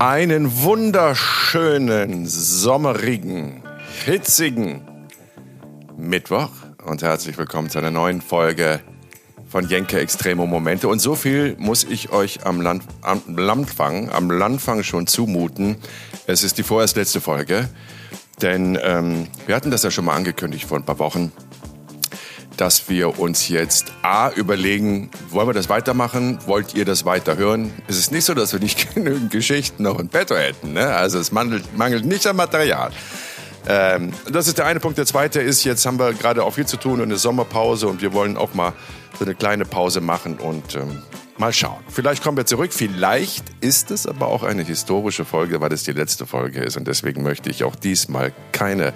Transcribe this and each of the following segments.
Einen wunderschönen, sommerigen, hitzigen Mittwoch und herzlich willkommen zu einer neuen Folge von Jenke Extremo Momente. Und so viel muss ich euch am, Land, am Landfang, am Landfang schon zumuten. Es ist die vorerst letzte Folge, denn ähm, wir hatten das ja schon mal angekündigt vor ein paar Wochen dass wir uns jetzt A überlegen, wollen wir das weitermachen? Wollt ihr das weiterhören? Es ist nicht so, dass wir nicht genügend Geschichten noch in petto hätten. Ne? Also es mangelt, mangelt nicht an Material. Ähm, das ist der eine Punkt. Der zweite ist, jetzt haben wir gerade auch viel zu tun und eine Sommerpause und wir wollen auch mal so eine kleine Pause machen und ähm, mal schauen. Vielleicht kommen wir zurück. Vielleicht ist es aber auch eine historische Folge, weil es die letzte Folge ist und deswegen möchte ich auch diesmal keine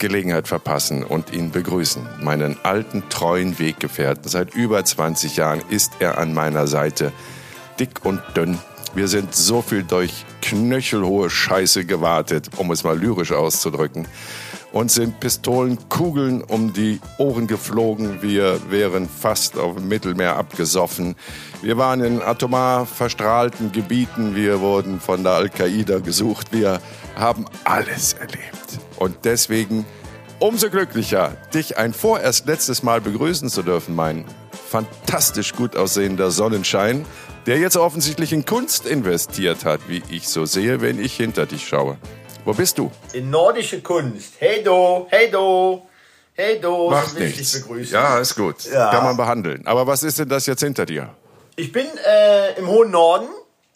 Gelegenheit verpassen und ihn begrüßen. Meinen alten, treuen Weggefährten. Seit über 20 Jahren ist er an meiner Seite. Dick und dünn. Wir sind so viel durch knöchelhohe Scheiße gewartet, um es mal lyrisch auszudrücken. Und sind Pistolenkugeln um die Ohren geflogen. Wir wären fast auf dem Mittelmeer abgesoffen. Wir waren in atomar verstrahlten Gebieten. Wir wurden von der Al-Qaida gesucht. Wir haben alles erlebt. Und deswegen umso glücklicher, dich ein vorerst letztes Mal begrüßen zu dürfen, mein fantastisch gut aussehender Sonnenschein, der jetzt offensichtlich in Kunst investiert hat, wie ich so sehe, wenn ich hinter dich schaue. Wo bist du? In nordische Kunst. Hey do, hey do, hey do. Macht so nichts. Begrüßen. Ja, ist gut. Ja. Kann man behandeln. Aber was ist denn das jetzt hinter dir? Ich bin äh, im hohen Norden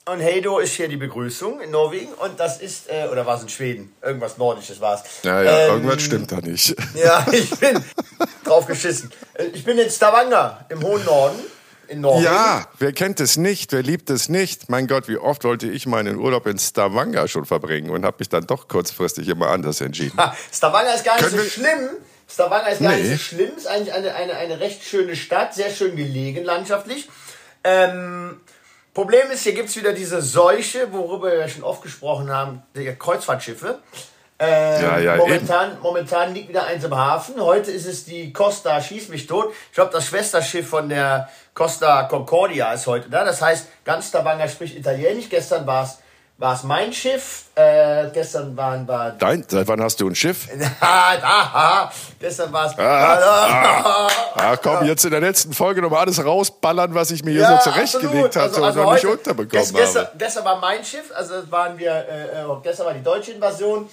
und Heido ist hier die Begrüßung in Norwegen und das ist, äh, oder war es in Schweden? Irgendwas Nordisches war es. Ja, ja, ähm, irgendwas stimmt da nicht. Ja, ich bin drauf geschissen. Äh, ich bin in Stavanger im hohen Norden. In Norwegen. Ja, wer kennt es nicht, wer liebt es nicht? Mein Gott, wie oft wollte ich meinen Urlaub in Stavanger schon verbringen und habe mich dann doch kurzfristig immer anders entschieden. Stavanger ist gar nicht Können so schlimm. Stavanger ist gar nee. nicht so schlimm, ist eigentlich eine, eine, eine recht schöne Stadt, sehr schön gelegen landschaftlich. Ähm, Problem ist, hier gibt es wieder diese Seuche, worüber wir schon oft gesprochen haben, der Kreuzfahrtschiffe. Ähm, ja, ja, momentan, momentan liegt wieder eins im Hafen. Heute ist es die Costa Schieß mich tot. Ich glaube, das Schwesterschiff von der Costa Concordia ist heute da. Das heißt, ganz Stavanger spricht Italienisch. Gestern war es war es mein Schiff. Äh, gestern waren wir. Dein? Seit wann hast du ein Schiff? ah, gestern war es. Ah, ah, ah, komm, jetzt in der letzten Folge nochmal alles rausballern, was ich mir hier ja, so zurechtgelegt hatte also, also und noch nicht unterbekommen gestern, habe. Gestern war mein Schiff, also waren wir, äh, äh, gestern war die deutsche Invasion.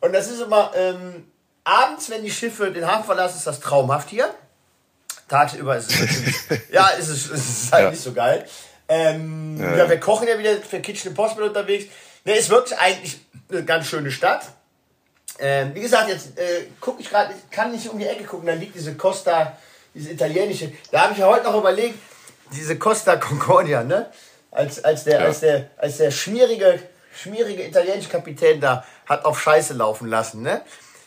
Und das ist immer, ähm, abends, wenn die Schiffe den Hafen verlassen, ist das traumhaft hier. Tagsüber ist es natürlich, ja, ist es, ist halt ja. nicht so geil. Ähm, ja. ja. wir kochen ja wieder für Kitchen Impossible unterwegs. Ne, ist wirklich eigentlich eine ganz schöne Stadt. Ähm, wie gesagt, jetzt äh, gucke ich gerade, kann nicht um die Ecke gucken, da liegt diese Costa, diese italienische. Da habe ich ja heute noch überlegt, diese Costa Concordia, ne? Als, als, der, ja. als, der, als der schmierige, schmierige italienische Kapitän da hat auf Scheiße laufen lassen, ne?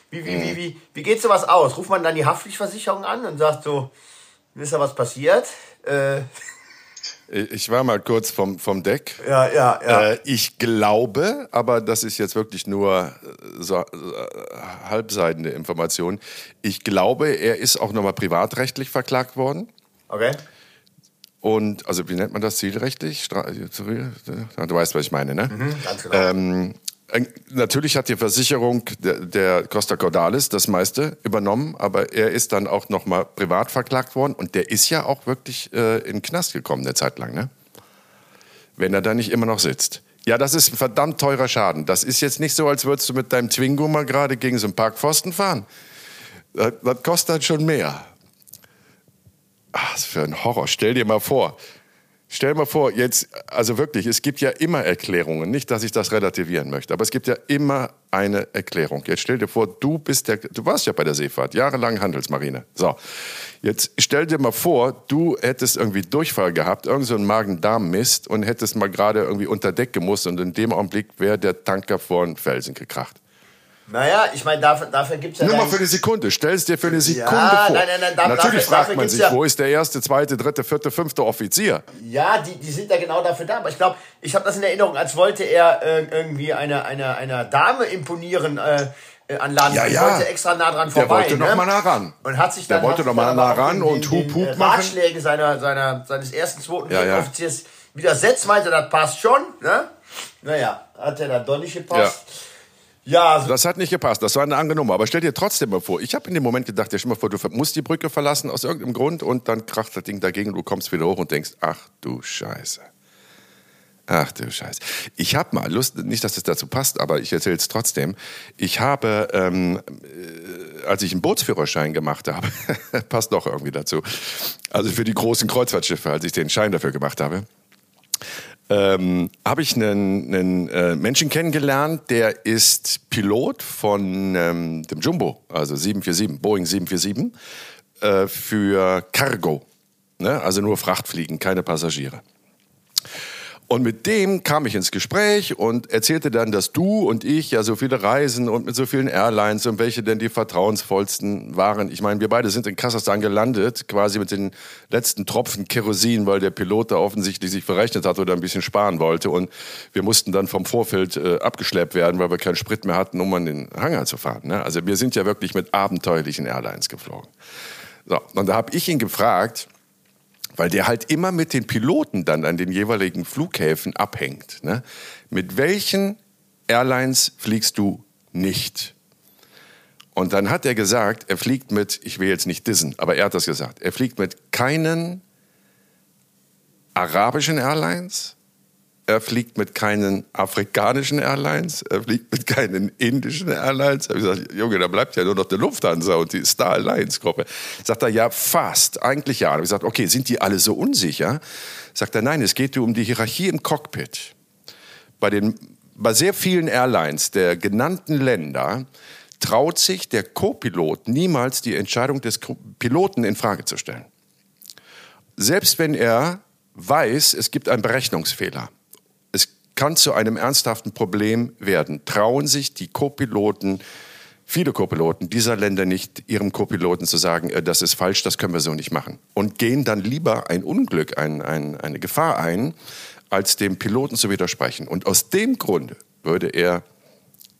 Wie, wie, mhm. wie, wie, wie geht sowas aus? Ruft man dann die Haftpflichtversicherung an und sagt so, wisst ihr, was passiert? Äh, ich war mal kurz vom, vom Deck. Ja, ja, ja. Äh, ich glaube, aber das ist jetzt wirklich nur äh, so, äh, halbseitende Information. Ich glaube, er ist auch nochmal privatrechtlich verklagt worden. Okay. Und, also wie nennt man das zielrechtlich? Stra du weißt, was ich meine, ne? Mhm, ganz genau. Ähm, Natürlich hat die Versicherung der, der, Costa Cordalis das meiste übernommen, aber er ist dann auch nochmal privat verklagt worden und der ist ja auch wirklich äh, in den Knast gekommen eine Zeit lang, ne? Wenn er da nicht immer noch sitzt. Ja, das ist ein verdammt teurer Schaden. Das ist jetzt nicht so, als würdest du mit deinem Twingo mal gerade gegen so einen Parkpfosten fahren. Das, das kostet schon mehr. Ach, was für ein Horror. Stell dir mal vor, Stell mal vor, jetzt, also wirklich, es gibt ja immer Erklärungen. Nicht, dass ich das relativieren möchte, aber es gibt ja immer eine Erklärung. Jetzt stell dir vor, du bist der, du warst ja bei der Seefahrt, jahrelang Handelsmarine. So. Jetzt stell dir mal vor, du hättest irgendwie Durchfall gehabt, irgend so einen Magen-Darm-Mist und hättest mal gerade irgendwie unter Deck gemusst und in dem Augenblick wäre der Tanker vor den Felsen gekracht. Naja, ich meine, dafür, dafür gibt es ja. Nur mal für eine Sekunde. Stell es dir für eine Sekunde ja, vor. Nein, nein, nein, da, Natürlich dafür, fragt man sich, ja, wo ist der erste, zweite, dritte, vierte, fünfte Offizier? Ja, die, die sind ja genau dafür da. Aber ich glaube, ich habe das in Erinnerung, als wollte er äh, irgendwie einer eine, eine Dame imponieren. Äh, äh an Land. Ja, ja. wollte extra nah dran vorbei. Der wollte ne? noch mal nah ran. Und hat sich dann der wollte noch mal nah ran und Hup Hup machen. Ratschläge seiner, seiner, seines ersten, zweiten ja, ja. Offiziers widersetzt, meinte, das passt schon. Ne? Naja, hat er dann doch nicht gepasst. Ja. Also das hat nicht gepasst, das war eine andere Nummer. Aber stell dir trotzdem mal vor, ich habe in dem Moment gedacht, ja, stell mal vor, du musst die Brücke verlassen aus irgendeinem Grund und dann kracht das Ding dagegen, du kommst wieder hoch und denkst, ach du Scheiße. Ach du Scheiße. Ich habe mal Lust, nicht, dass es dazu passt, aber ich erzähle es trotzdem. Ich habe, ähm, äh, als ich einen Bootsführerschein gemacht habe, passt doch irgendwie dazu, also für die großen Kreuzfahrtschiffe, als ich den Schein dafür gemacht habe, ähm, habe ich einen, einen äh, Menschen kennengelernt, der ist Pilot von ähm, dem Jumbo, also 747, Boeing 747, äh, für Cargo. Ne? Also nur Frachtfliegen, keine Passagiere. Und mit dem kam ich ins Gespräch und erzählte dann, dass du und ich ja so viele reisen und mit so vielen Airlines und welche denn die vertrauensvollsten waren. Ich meine, wir beide sind in Kasachstan gelandet, quasi mit den letzten Tropfen Kerosin, weil der Pilot da offensichtlich sich verrechnet hat oder ein bisschen sparen wollte. Und wir mussten dann vom Vorfeld äh, abgeschleppt werden, weil wir keinen Sprit mehr hatten, um an den Hangar zu fahren. Ne? Also wir sind ja wirklich mit abenteuerlichen Airlines geflogen. So, und da habe ich ihn gefragt, weil der halt immer mit den Piloten dann an den jeweiligen Flughäfen abhängt. Ne? Mit welchen Airlines fliegst du nicht? Und dann hat er gesagt, er fliegt mit, ich will jetzt nicht dissen, aber er hat das gesagt, er fliegt mit keinen arabischen Airlines, er fliegt mit keinen afrikanischen Airlines, er fliegt mit keinen indischen Airlines. Ich gesagt, Junge, da bleibt ja nur noch die Lufthansa und die Star Alliance Gruppe. Sagt er, ja, fast, eigentlich ja. Habe ich gesagt, okay, sind die alle so unsicher? Sagt er, nein, es geht um die Hierarchie im Cockpit. Bei, den, bei sehr vielen Airlines der genannten Länder traut sich der Co-Pilot niemals die Entscheidung des Piloten in Frage zu stellen. Selbst wenn er weiß, es gibt einen Berechnungsfehler kann zu einem ernsthaften Problem werden. Trauen sich die Co-Piloten, viele Co-Piloten dieser Länder nicht, ihrem Co-Piloten zu sagen, äh, das ist falsch, das können wir so nicht machen. Und gehen dann lieber ein Unglück, ein, ein, eine Gefahr ein, als dem Piloten zu widersprechen. Und aus dem Grunde würde er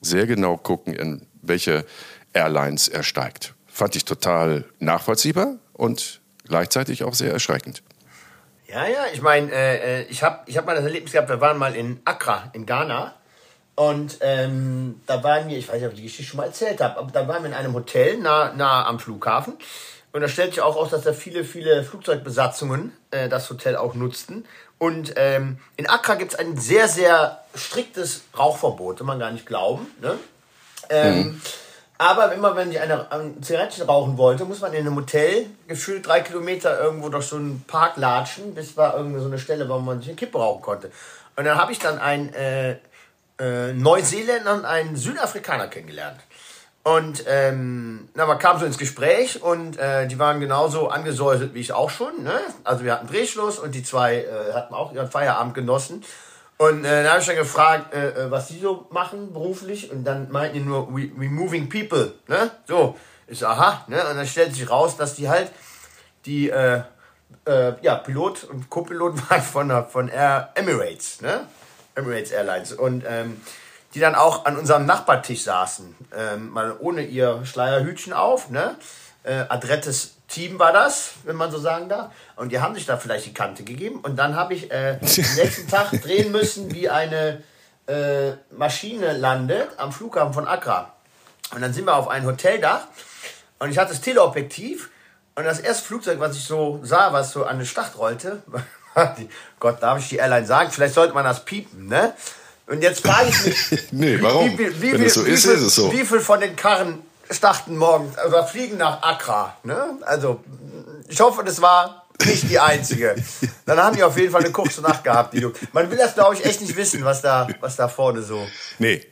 sehr genau gucken, in welche Airlines er steigt. Fand ich total nachvollziehbar und gleichzeitig auch sehr erschreckend. Ja, ja, ich meine, äh, äh, ich habe ich hab mal das Erlebnis gehabt, wir waren mal in Accra, in Ghana. Und ähm, da waren wir, ich weiß nicht, ob ich die Geschichte schon mal erzählt habe, aber da waren wir in einem Hotel nah, nah am Flughafen. Und da stellt sich auch aus, dass da viele, viele Flugzeugbesatzungen äh, das Hotel auch nutzten. Und ähm, in Accra gibt es ein sehr, sehr striktes Rauchverbot, kann man gar nicht glauben. Ne? Ähm, mhm. Aber immer wenn ich eine, ein Zigarettchen rauchen wollte, muss man in einem Hotel gefühlt drei Kilometer irgendwo durch so einen Park latschen, bis war irgendwie so eine Stelle, wo man sich eine Kippe rauchen konnte. Und dann habe ich dann einen äh, äh, Neuseeländer und einen Südafrikaner kennengelernt. Und ähm, na, man kam so ins Gespräch und äh, die waren genauso angesäuselt wie ich auch schon. Ne? Also wir hatten Drehschluss und die zwei äh, hatten auch ihren Feierabend genossen. Und äh, dann habe ich dann gefragt, äh, äh, was die so machen beruflich. Und dann meinten die nur, we, we moving people. Ne? So, ist aha. Ne? Und dann stellt sich raus, dass die halt die äh, äh, ja, Pilot und Co-Pilot waren von, von Air Emirates. Ne? Emirates Airlines. Und ähm, die dann auch an unserem Nachbartisch saßen. Ähm, mal ohne ihr Schleierhütchen auf. Ne? Äh, adrettes Team war das, wenn man so sagen darf. Und die haben sich da vielleicht die Kante gegeben. Und dann habe ich äh, den nächsten Tag drehen müssen, wie eine äh, Maschine landet am Flughafen von Accra. Und dann sind wir auf ein Hoteldach und ich hatte das Teleobjektiv und das erste Flugzeug, was ich so sah, was so an den Start rollte, Gott, darf ich die Airline sagen? Vielleicht sollte man das piepen, ne? Und jetzt frage ich mich, nee, warum? Wie, wie, Wenn es so ist, ist es so. Wie viel von den Karren starten morgens, also fliegen nach Accra, ne? Also ich hoffe, das war nicht die einzige. Dann haben die auf jeden Fall eine kurze Nacht gehabt, die du. Man will das, glaube ich, echt nicht wissen, was da, was da vorne so. Nee.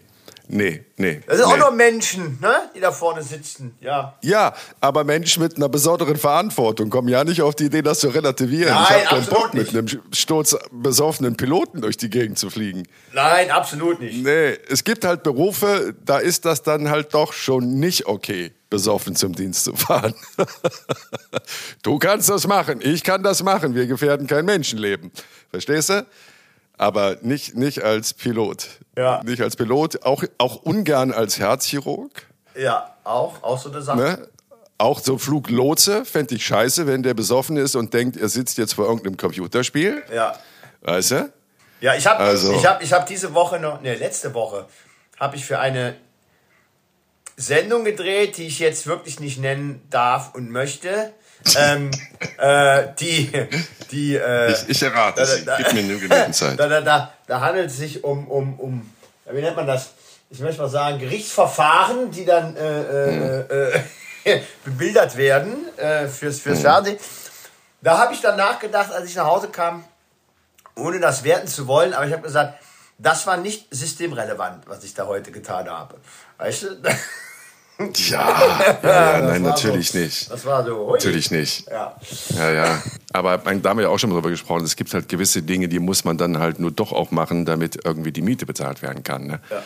Nee, nee. Das sind nee. auch nur Menschen, ne? die da vorne sitzen. Ja. Ja, aber Menschen mit einer besonderen Verantwortung kommen ja nicht auf die Idee, das zu relativieren. Nein, ich habe keinen Bock, nicht. mit einem sturzbesoffenen Piloten durch die Gegend zu fliegen. Nein, absolut nicht. Nee, es gibt halt Berufe, da ist das dann halt doch schon nicht okay besoffen zum Dienst zu fahren. du kannst das machen, ich kann das machen, wir gefährden kein Menschenleben. Verstehst du? Aber nicht, nicht als Pilot. Ja. Nicht als Pilot, auch, auch ungern als Herzchirurg. Ja, auch, auch so eine Sache. Ne? Auch so Fluglotse fände ich scheiße, wenn der besoffen ist und denkt, er sitzt jetzt vor irgendeinem Computerspiel. Ja. Weißt du? Ja, ich habe Also- ich hab, ich hab diese Woche noch, ne, letzte Woche, habe ich für eine Sendung gedreht, die ich jetzt wirklich nicht nennen darf und möchte. Ähm, äh, die, die, äh, Ich, ich errate da- sie. da- Gib mir nur genügend Zeit. da, da, da, da handelt es sich um, um, um, wie nennt man das? Ich möchte mal sagen, Gerichtsverfahren, die dann äh, äh, äh, bebildert werden äh, fürs, fürs Fernsehen. Da habe ich dann nachgedacht, als ich nach Hause kam, ohne das werten zu wollen, aber ich habe gesagt, das war nicht systemrelevant, was ich da heute getan habe. Weißt du? Ja, ja, ja nein, natürlich so, nicht. Das war so. Hui. Natürlich nicht. Ja. Ja, ja. Aber da haben wir ja auch schon mal drüber gesprochen. Es gibt halt gewisse Dinge, die muss man dann halt nur doch auch machen, damit irgendwie die Miete bezahlt werden kann. Ne? Ja.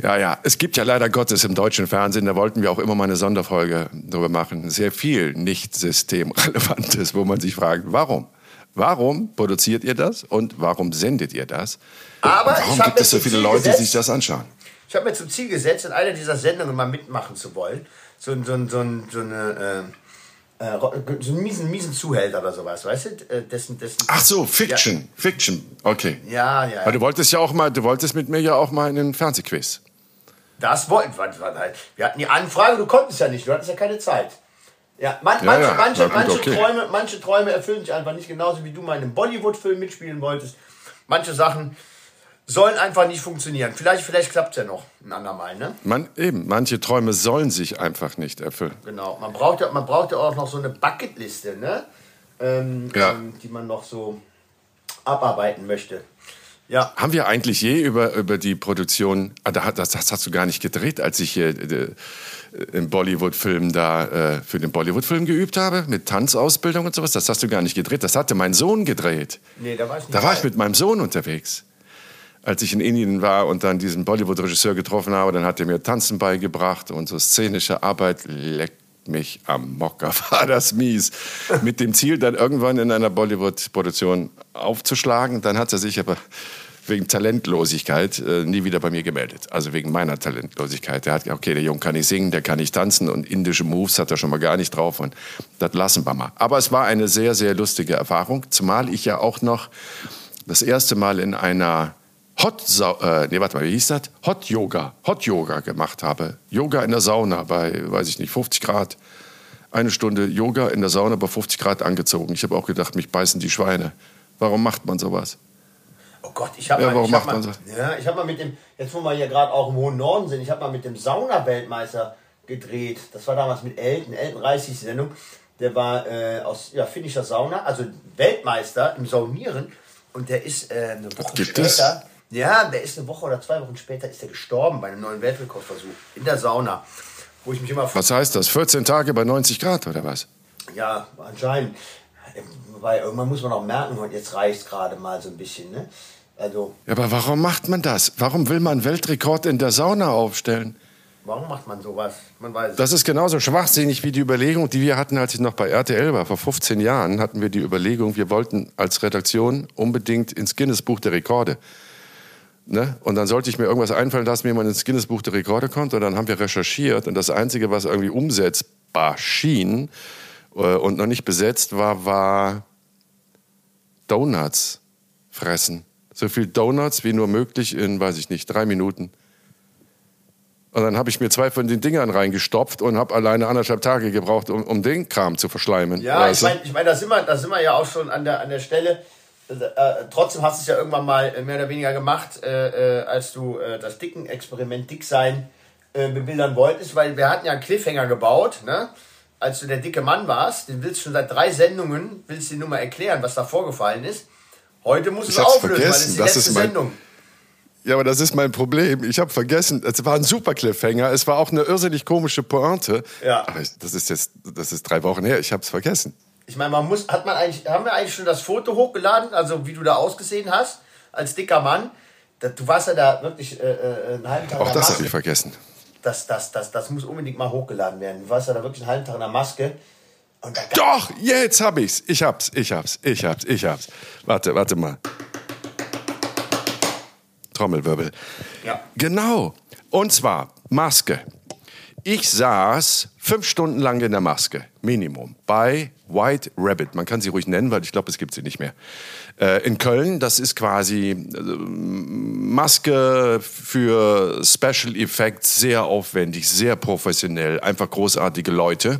Ja, ja. Es gibt ja leider Gottes im deutschen Fernsehen, da wollten wir auch immer mal eine Sonderfolge drüber machen, sehr viel nicht systemrelevantes, wo man sich fragt, warum? Warum produziert ihr das und warum sendet ihr das? Aber warum gibt es so viele Leute, die gesetzt- sich das anschauen? Ich habe mir zum Ziel gesetzt, in einer dieser Sendungen mal mitmachen zu wollen. So, ein- so, so, ein- so eine. Äh, äh, so einen miesen, miesen Zuhälter oder sowas, weißt du? Äh, Dessen, dessen, Ach so, Fiction, Fiction, okay. Ja, ja. Weil du wolltest ja auch mal, du wolltest mit mir ja auch mal in einen Fernsehquiz. Das wollten wir. halt- Wir hatten die Anfrage, du konntest ja nicht, du hattest ja keine Zeit. Ja, man, Ja, manche, ja, manche, gut, manche, okay. Träume, manche Träume erfüllen sich einfach nicht genauso, wie du mal in einem Bollywood-Film mitspielen wolltest. Manche Sachen sollen einfach nicht funktionieren. Vielleicht, vielleicht klappt es ja noch ein andermal, ne? Man, eben, manche Träume sollen sich einfach nicht erfüllen. Genau. Man braucht ja, man braucht ja auch noch so eine Bucketliste, ne? Ähm, Ja. ähm, die man noch so abarbeiten möchte. Ja. Haben wir eigentlich je über, über die Produktion, ah, das, das hast du gar nicht gedreht, als ich hier äh, im Bollywood-Film da äh, für den Bollywood-Film geübt habe, mit Tanzausbildung und sowas, das hast du gar nicht gedreht, das hatte mein Sohn gedreht. Nee, da war ich nicht. Da war ich mit meinem Sohn unterwegs. Als ich in Indien war und dann diesen Bollywood-Regisseur getroffen habe, dann hat er mir Tanzen beigebracht und so szenische Arbeit leckt mich am Mocker, war das mies. Mit dem Ziel, dann irgendwann in einer Bollywood-Produktion aufzuschlagen. Dann hat er sich aber wegen Talentlosigkeit äh, nie wieder bei mir gemeldet. Also wegen meiner Talentlosigkeit. Der hat gesagt, okay, der Junge kann nicht singen, der kann nicht tanzen und indische Moves hat er schon mal gar nicht drauf und das lassen wir mal. Aber es war eine sehr, sehr lustige Erfahrung, zumal ich ja auch noch das erste Mal in einer Hot, Sau äh, nee, warte mal, wie hieß das? Hot Yoga, Hot Yoga gemacht habe. Yoga in der Sauna bei, weiß ich nicht, 50 Grad. Eine Stunde Yoga in der Sauna bei 50 Grad angezogen. Ich habe auch gedacht, mich beißen die Schweine. Warum macht man sowas? Oh Gott, ich habe Ja, mal, warum ich hab macht man mal, so? ja, ich habe mal mit dem, jetzt wo wir hier gerade auch im hohen Norden sind, ich habe mal mit dem Sauna-Weltmeister gedreht. Das war damals mit Elton, Elton Reis hieß die Sendung. Der war äh, aus ja, finnischer Sauna, also Weltmeister im Saunieren. Und der ist äh, eine Woche Gibt später? Ja, der ist eine Woche oder zwei Wochen später ist er gestorben bei einem neuen Weltrekordversuch in der Sauna. Wo ich mich immer Was heißt das? 14 Tage bei 90 Grad oder was? ja, anscheinend. Wobei, irgendwann muss man auch merken, und jetzt reicht gerade mal so ein bisschen, ne? Also, Ja, aber warum macht man das? Warum will man Weltrekord in der Sauna aufstellen? warum macht man sowas? Man weiß es. Das ist genauso schwachsinnig wie die Überlegung, die wir hatten, als ich noch bei RTL war. Vor 15 Jahren hatten wir die Überlegung, wir wollten als Redaktion unbedingt ins Guinness-Buch der Rekorde. Ne? Und dann sollte ich mir irgendwas einfallen lassen, wie man ins Guinness-Buch der Rekorde kommt. Und dann haben wir recherchiert. Und das Einzige, was irgendwie umsetzbar schien äh, und noch nicht besetzt war, war Donuts fressen. So viel Donuts wie nur möglich in, weiß ich nicht, drei Minuten. Und dann habe ich mir zwei von den Dingern reingestopft und habe alleine anderthalb Tage gebraucht, um, um den Kram zu verschleimen. Ja, weißt ich meine, ich mein, da, sind wir, da sind wir ja auch schon an der, an der Stelle. Äh, trotzdem hast du es ja irgendwann mal äh, mehr oder weniger gemacht, äh, äh, als du äh, das Dicken-Experiment Dicksein äh, bebildern wolltest, weil wir hatten ja einen Cliffhanger gebaut, ne? als du der dicke Mann warst. Den willst du schon seit drei Sendungen, willst du dir nur mal erklären, was da vorgefallen ist. Heute musst du Ich es auflösen, weil das ist vergessen. die Das letzte ist mein- Sendung. Ja, aber das ist mein Problem. Ich habe vergessen, es war ein super Cliffhanger. Es war auch eine irrsinnig komische Pointe. Ja. Aber das ist jetzt, das ist drei Wochen her. Ich habe es vergessen. Ich meine, man muss, hat man eigentlich, haben wir eigentlich schon das Foto hochgeladen, also wie du da ausgesehen hast, als dicker Mann. Du warst ja da wirklich äh, äh, einen halben Tag Auch in der das habe ich vergessen. Das, das, das, das muss unbedingt mal hochgeladen werden. Du warst ja da wirklich einen halben Tag in der Maske. Und da Doch, jetzt hab ich's. Ich hab's, ich hab's, ich hab's, ich hab's. Warte, warte mal. Trommelwirbel. Ja. Genau. Und zwar Maske. Ich saß fünf Stunden lang in der Maske, Minimum, bei White Rabbit. Man kann sie ruhig nennen, weil ich glaube, es gibt sie nicht mehr. Äh, in Köln, das ist quasi äh, Maske für Special Effects, sehr aufwendig, sehr professionell, einfach großartige Leute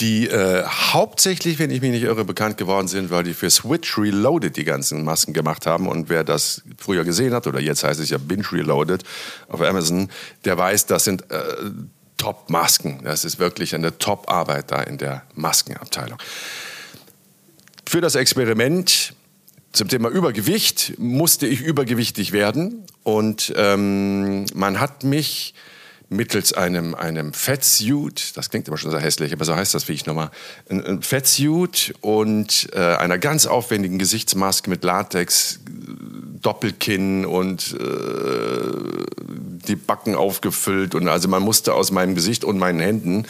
die äh, hauptsächlich, wenn ich mich nicht irre, bekannt geworden sind, weil die für Switch Reloaded die ganzen Masken gemacht haben. Und wer das früher gesehen hat, oder jetzt heißt es ja Binge Reloaded auf Amazon, der weiß, das sind äh, Top-Masken. Das ist wirklich eine Top-Arbeit da in der Maskenabteilung. Für das Experiment zum Thema Übergewicht musste ich übergewichtig werden. Und ähm, man hat mich mittels einem, einem Fettsuit, das klingt immer schon so hässlich, aber so heißt das wie ich nochmal, ein, ein Fettsuit und äh, einer ganz aufwendigen Gesichtsmaske mit Latex, Doppelkinn und äh, die Backen aufgefüllt und also man musste aus meinem Gesicht und meinen Händen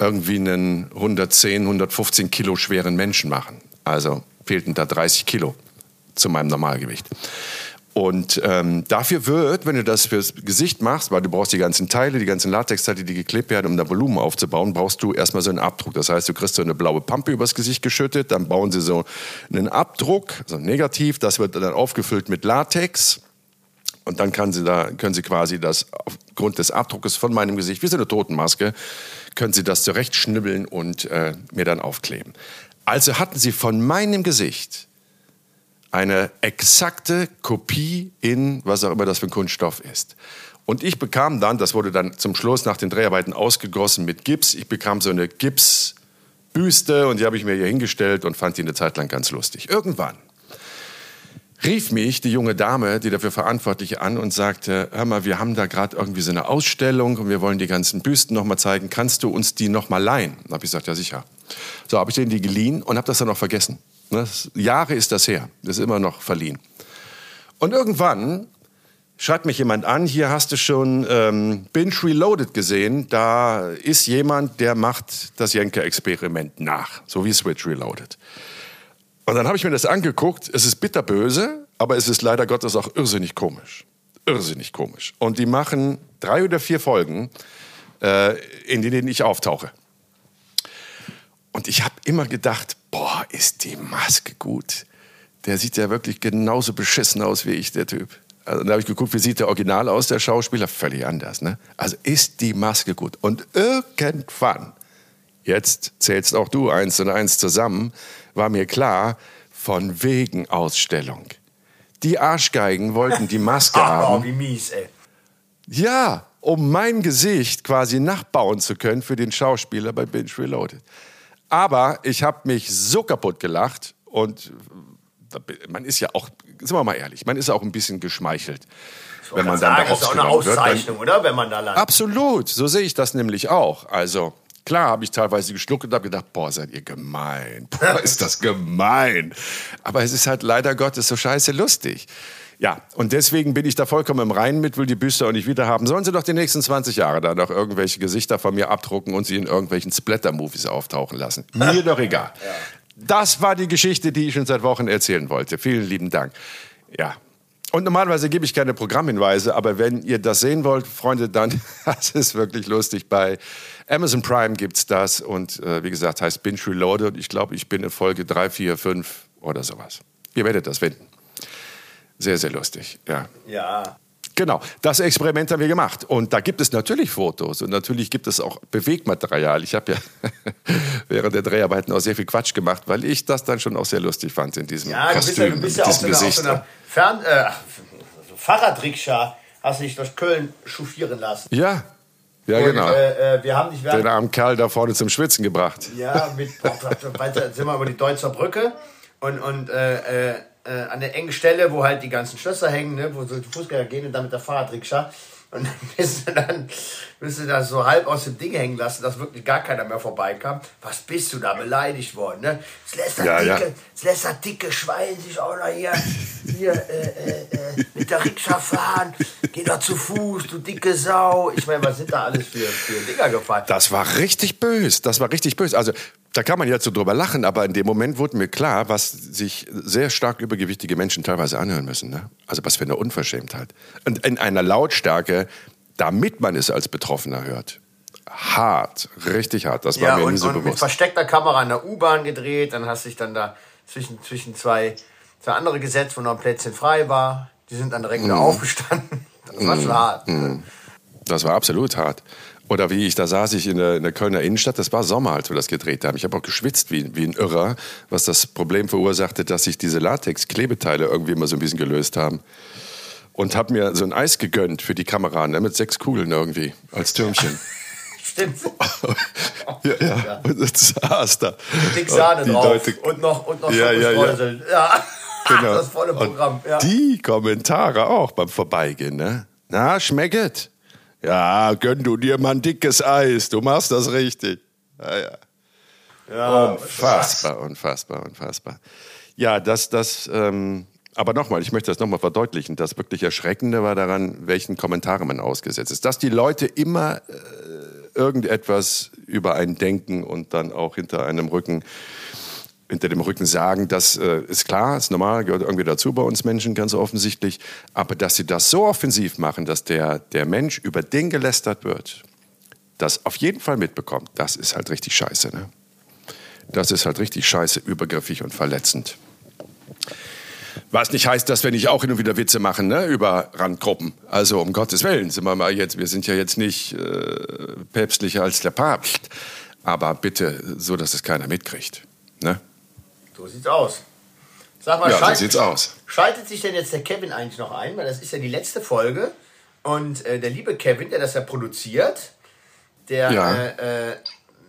irgendwie einen 110, 115 Kilo schweren Menschen machen. Also fehlten da 30 Kilo zu meinem Normalgewicht. Und ähm, dafür wird, wenn du das fürs Gesicht machst, weil du brauchst die ganzen Teile, die ganzen Latexteile, die geklebt werden, um da Volumen aufzubauen, brauchst du erstmal so einen Abdruck. Das heißt, du kriegst so eine blaue Pampe übers Gesicht geschüttet, dann bauen sie so einen Abdruck, so negativ, das wird dann aufgefüllt mit Latex. Und dann kann sie da, können sie quasi das aufgrund des Abdruckes von meinem Gesicht, wie so eine Totenmaske, können sie das zurechtschnibbeln und äh, mir dann aufkleben. Also hatten sie von meinem Gesicht eine exakte Kopie in was auch immer das für ein Kunststoff ist. Und ich bekam dann, das wurde dann zum Schluss nach den Dreharbeiten ausgegossen mit Gips, ich bekam so eine Gipsbüste und die habe ich mir hier hingestellt und fand die eine Zeit lang ganz lustig. Irgendwann rief mich die junge Dame, die dafür verantwortlich an und sagte, hör mal, wir haben da gerade irgendwie so eine Ausstellung und wir wollen die ganzen Büsten noch mal zeigen. Kannst du uns die noch mal leihen? Da habe ich gesagt, ja sicher. So habe ich denen die geliehen und habe das dann noch vergessen. Ne? Jahre ist das her, das ist immer noch verliehen. Und irgendwann schreibt mich jemand an, hier hast du schon ähm, Binge Reloaded gesehen, da ist jemand, der macht das Jenke-Experiment nach, so wie Switch Reloaded. Und dann habe ich mir das angeguckt, es ist bitterböse, aber es ist leider Gottes auch irrsinnig komisch. Irrsinnig komisch. Und die machen drei oder vier Folgen, äh, in denen ich auftauche. Und ich habe immer gedacht, boah, ist die Maske gut. Der sieht ja wirklich genauso beschissen aus wie ich, der Typ. Also, da habe ich geguckt, wie sieht der Original aus, der Schauspieler? Völlig anders. Ne? Also ist die Maske gut. Und irgendwann, jetzt zählst auch du eins und eins zusammen, war mir klar, von wegen Ausstellung. Die Arschgeigen wollten die Maske haben. Oh, wie mies, ey. Ja, um mein Gesicht quasi nachbauen zu können für den Schauspieler bei Binge Reloaded. Aber ich habe mich so kaputt gelacht und man ist ja auch, sind wir mal ehrlich, man ist auch ein bisschen geschmeichelt. Wenn man dann sagen, da das ist auch eine Auszeichnung, wird, oder? Wenn man da landet. Absolut, so sehe ich das nämlich auch. Also klar habe ich teilweise geschluckt und habe gedacht, boah, seid ihr gemein, boah, ist das gemein. Aber es ist halt leider Gottes so scheiße lustig. Ja, und deswegen bin ich da vollkommen im Reinen mit, will die Büste auch nicht wieder haben. Sollen sie doch die nächsten 20 Jahre da noch irgendwelche Gesichter von mir abdrucken und sie in irgendwelchen Splatter-Movies auftauchen lassen. Mir doch egal. Ja. Das war die Geschichte, die ich schon seit Wochen erzählen wollte. Vielen lieben Dank. Ja. Und normalerweise gebe ich keine Programmhinweise, aber wenn ihr das sehen wollt, Freunde, dann, das ist wirklich lustig. Bei Amazon Prime gibt es das und äh, wie gesagt, heißt Binge Reloaded. Ich glaube, ich bin in Folge 3, 4, 5 oder sowas. Ihr werdet das finden. Sehr, sehr lustig, ja. Ja. Genau, das Experiment haben wir gemacht. Und da gibt es natürlich Fotos und natürlich gibt es auch Bewegmaterial. Ich habe ja während der Dreharbeiten auch sehr viel Quatsch gemacht, weil ich das dann schon auch sehr lustig fand in diesem ja, Kostüm, du bist ja, du bist ja auf so einer, Fern, äh, Fahrradrikscha hast dich durch Köln chauffieren lassen. Ja, ja, und, genau. Äh, äh wir haben dich Den armen Kerl da vorne zum Schwitzen gebracht. Ja, mit, weiter sind wir über die Deutzer Brücke und, und äh, äh an der engen Stelle, wo halt die ganzen Schlösser hängen, ne, wo so die Fußgänger gehen und dann mit der Fahrradrikscha. Und dann bist du dann bist du da so halb aus dem Ding hängen lassen, dass wirklich gar keiner mehr vorbeikam. Was bist du da beleidigt worden? Ne? Das lässt das, ja, dicke, ja. das lässt das dicke Schwein sich auch noch hier, hier äh, äh, äh, mit der Rikscha fahren. Geh doch zu Fuß, du dicke Sau. Ich meine, was sind da alles für, für Dinger gefallen? Das war richtig böse. Das war richtig böse. Also da kann man jetzt so drüber lachen, aber in dem Moment wurde mir klar, was sich sehr stark übergewichtige Menschen teilweise anhören müssen. Ne? Also was für eine Unverschämtheit. Und in einer Lautstärke, damit man es als Betroffener hört. Hart, richtig hart. Das war Ja, mir und, nie so und mit bewusst. versteckter Kamera in der U-Bahn gedreht. Dann hast du dich dann da zwischen, zwischen zwei, zwei andere gesetzt, wo noch ein Plätzchen frei war. Die sind dann direkt wieder Mhm. aufgestanden. Das war schon hart. Das war absolut hart. Oder wie ich, da saß ich in der, in der Kölner Innenstadt, das war Sommer, als wir das gedreht haben. Ich habe auch geschwitzt wie, wie ein Irrer, was das Problem verursachte, dass sich diese Latex-Klebeteile irgendwie immer so ein bisschen gelöst haben. Und habe mir so ein Eis gegönnt für die Kamera, ne, mit sechs Kugeln irgendwie, als Türmchen. Stimmt. ja, ja. Und das saß da. Dick Sahne Und drauf. Leute- und noch, und noch Ja, ja, ja. Ja. Genau. Das volle Programm. Ja. Die Kommentare auch beim Vorbeigehen, ne? Na, schmecket? Ja, gönn du dir mal ein dickes Eis, du machst das richtig. Ja, ja. Ja, Unfassbar, unfassbar, unfassbar. Ja, das, das, ähm, aber nochmal, ich möchte das nochmal verdeutlichen. Das wirklich Erschreckende war daran, welchen Kommentaren man ausgesetzt ist. Dass die Leute immer äh, irgendetwas über einen denken und dann auch hinter einem Rücken, hinter dem Rücken sagen, das äh, ist klar, ist normal, gehört irgendwie dazu bei uns Menschen, ganz offensichtlich. Aber dass sie das so offensiv machen, dass der, der Mensch über den gelästert wird, das auf jeden Fall mitbekommt, das ist halt richtig scheiße, ne? Das ist halt richtig scheiße, übergriffig und verletzend. Was nicht heißt, dass wir nicht auch hin und wieder Witze machen ne, über Randgruppen. Also um Gottes Willen, sind wir mal jetzt, wir sind ja jetzt nicht äh, päpstlicher als der Papst. Aber bitte, so dass es keiner mitkriegt. Ne? So sieht's aus. Sag mal, Ja, so sieht's aus. Schaltet sich denn jetzt der Kevin eigentlich noch ein? Weil das ist ja die letzte Folge. Und äh, der liebe Kevin, der das ja produziert, der Ja. äh, äh,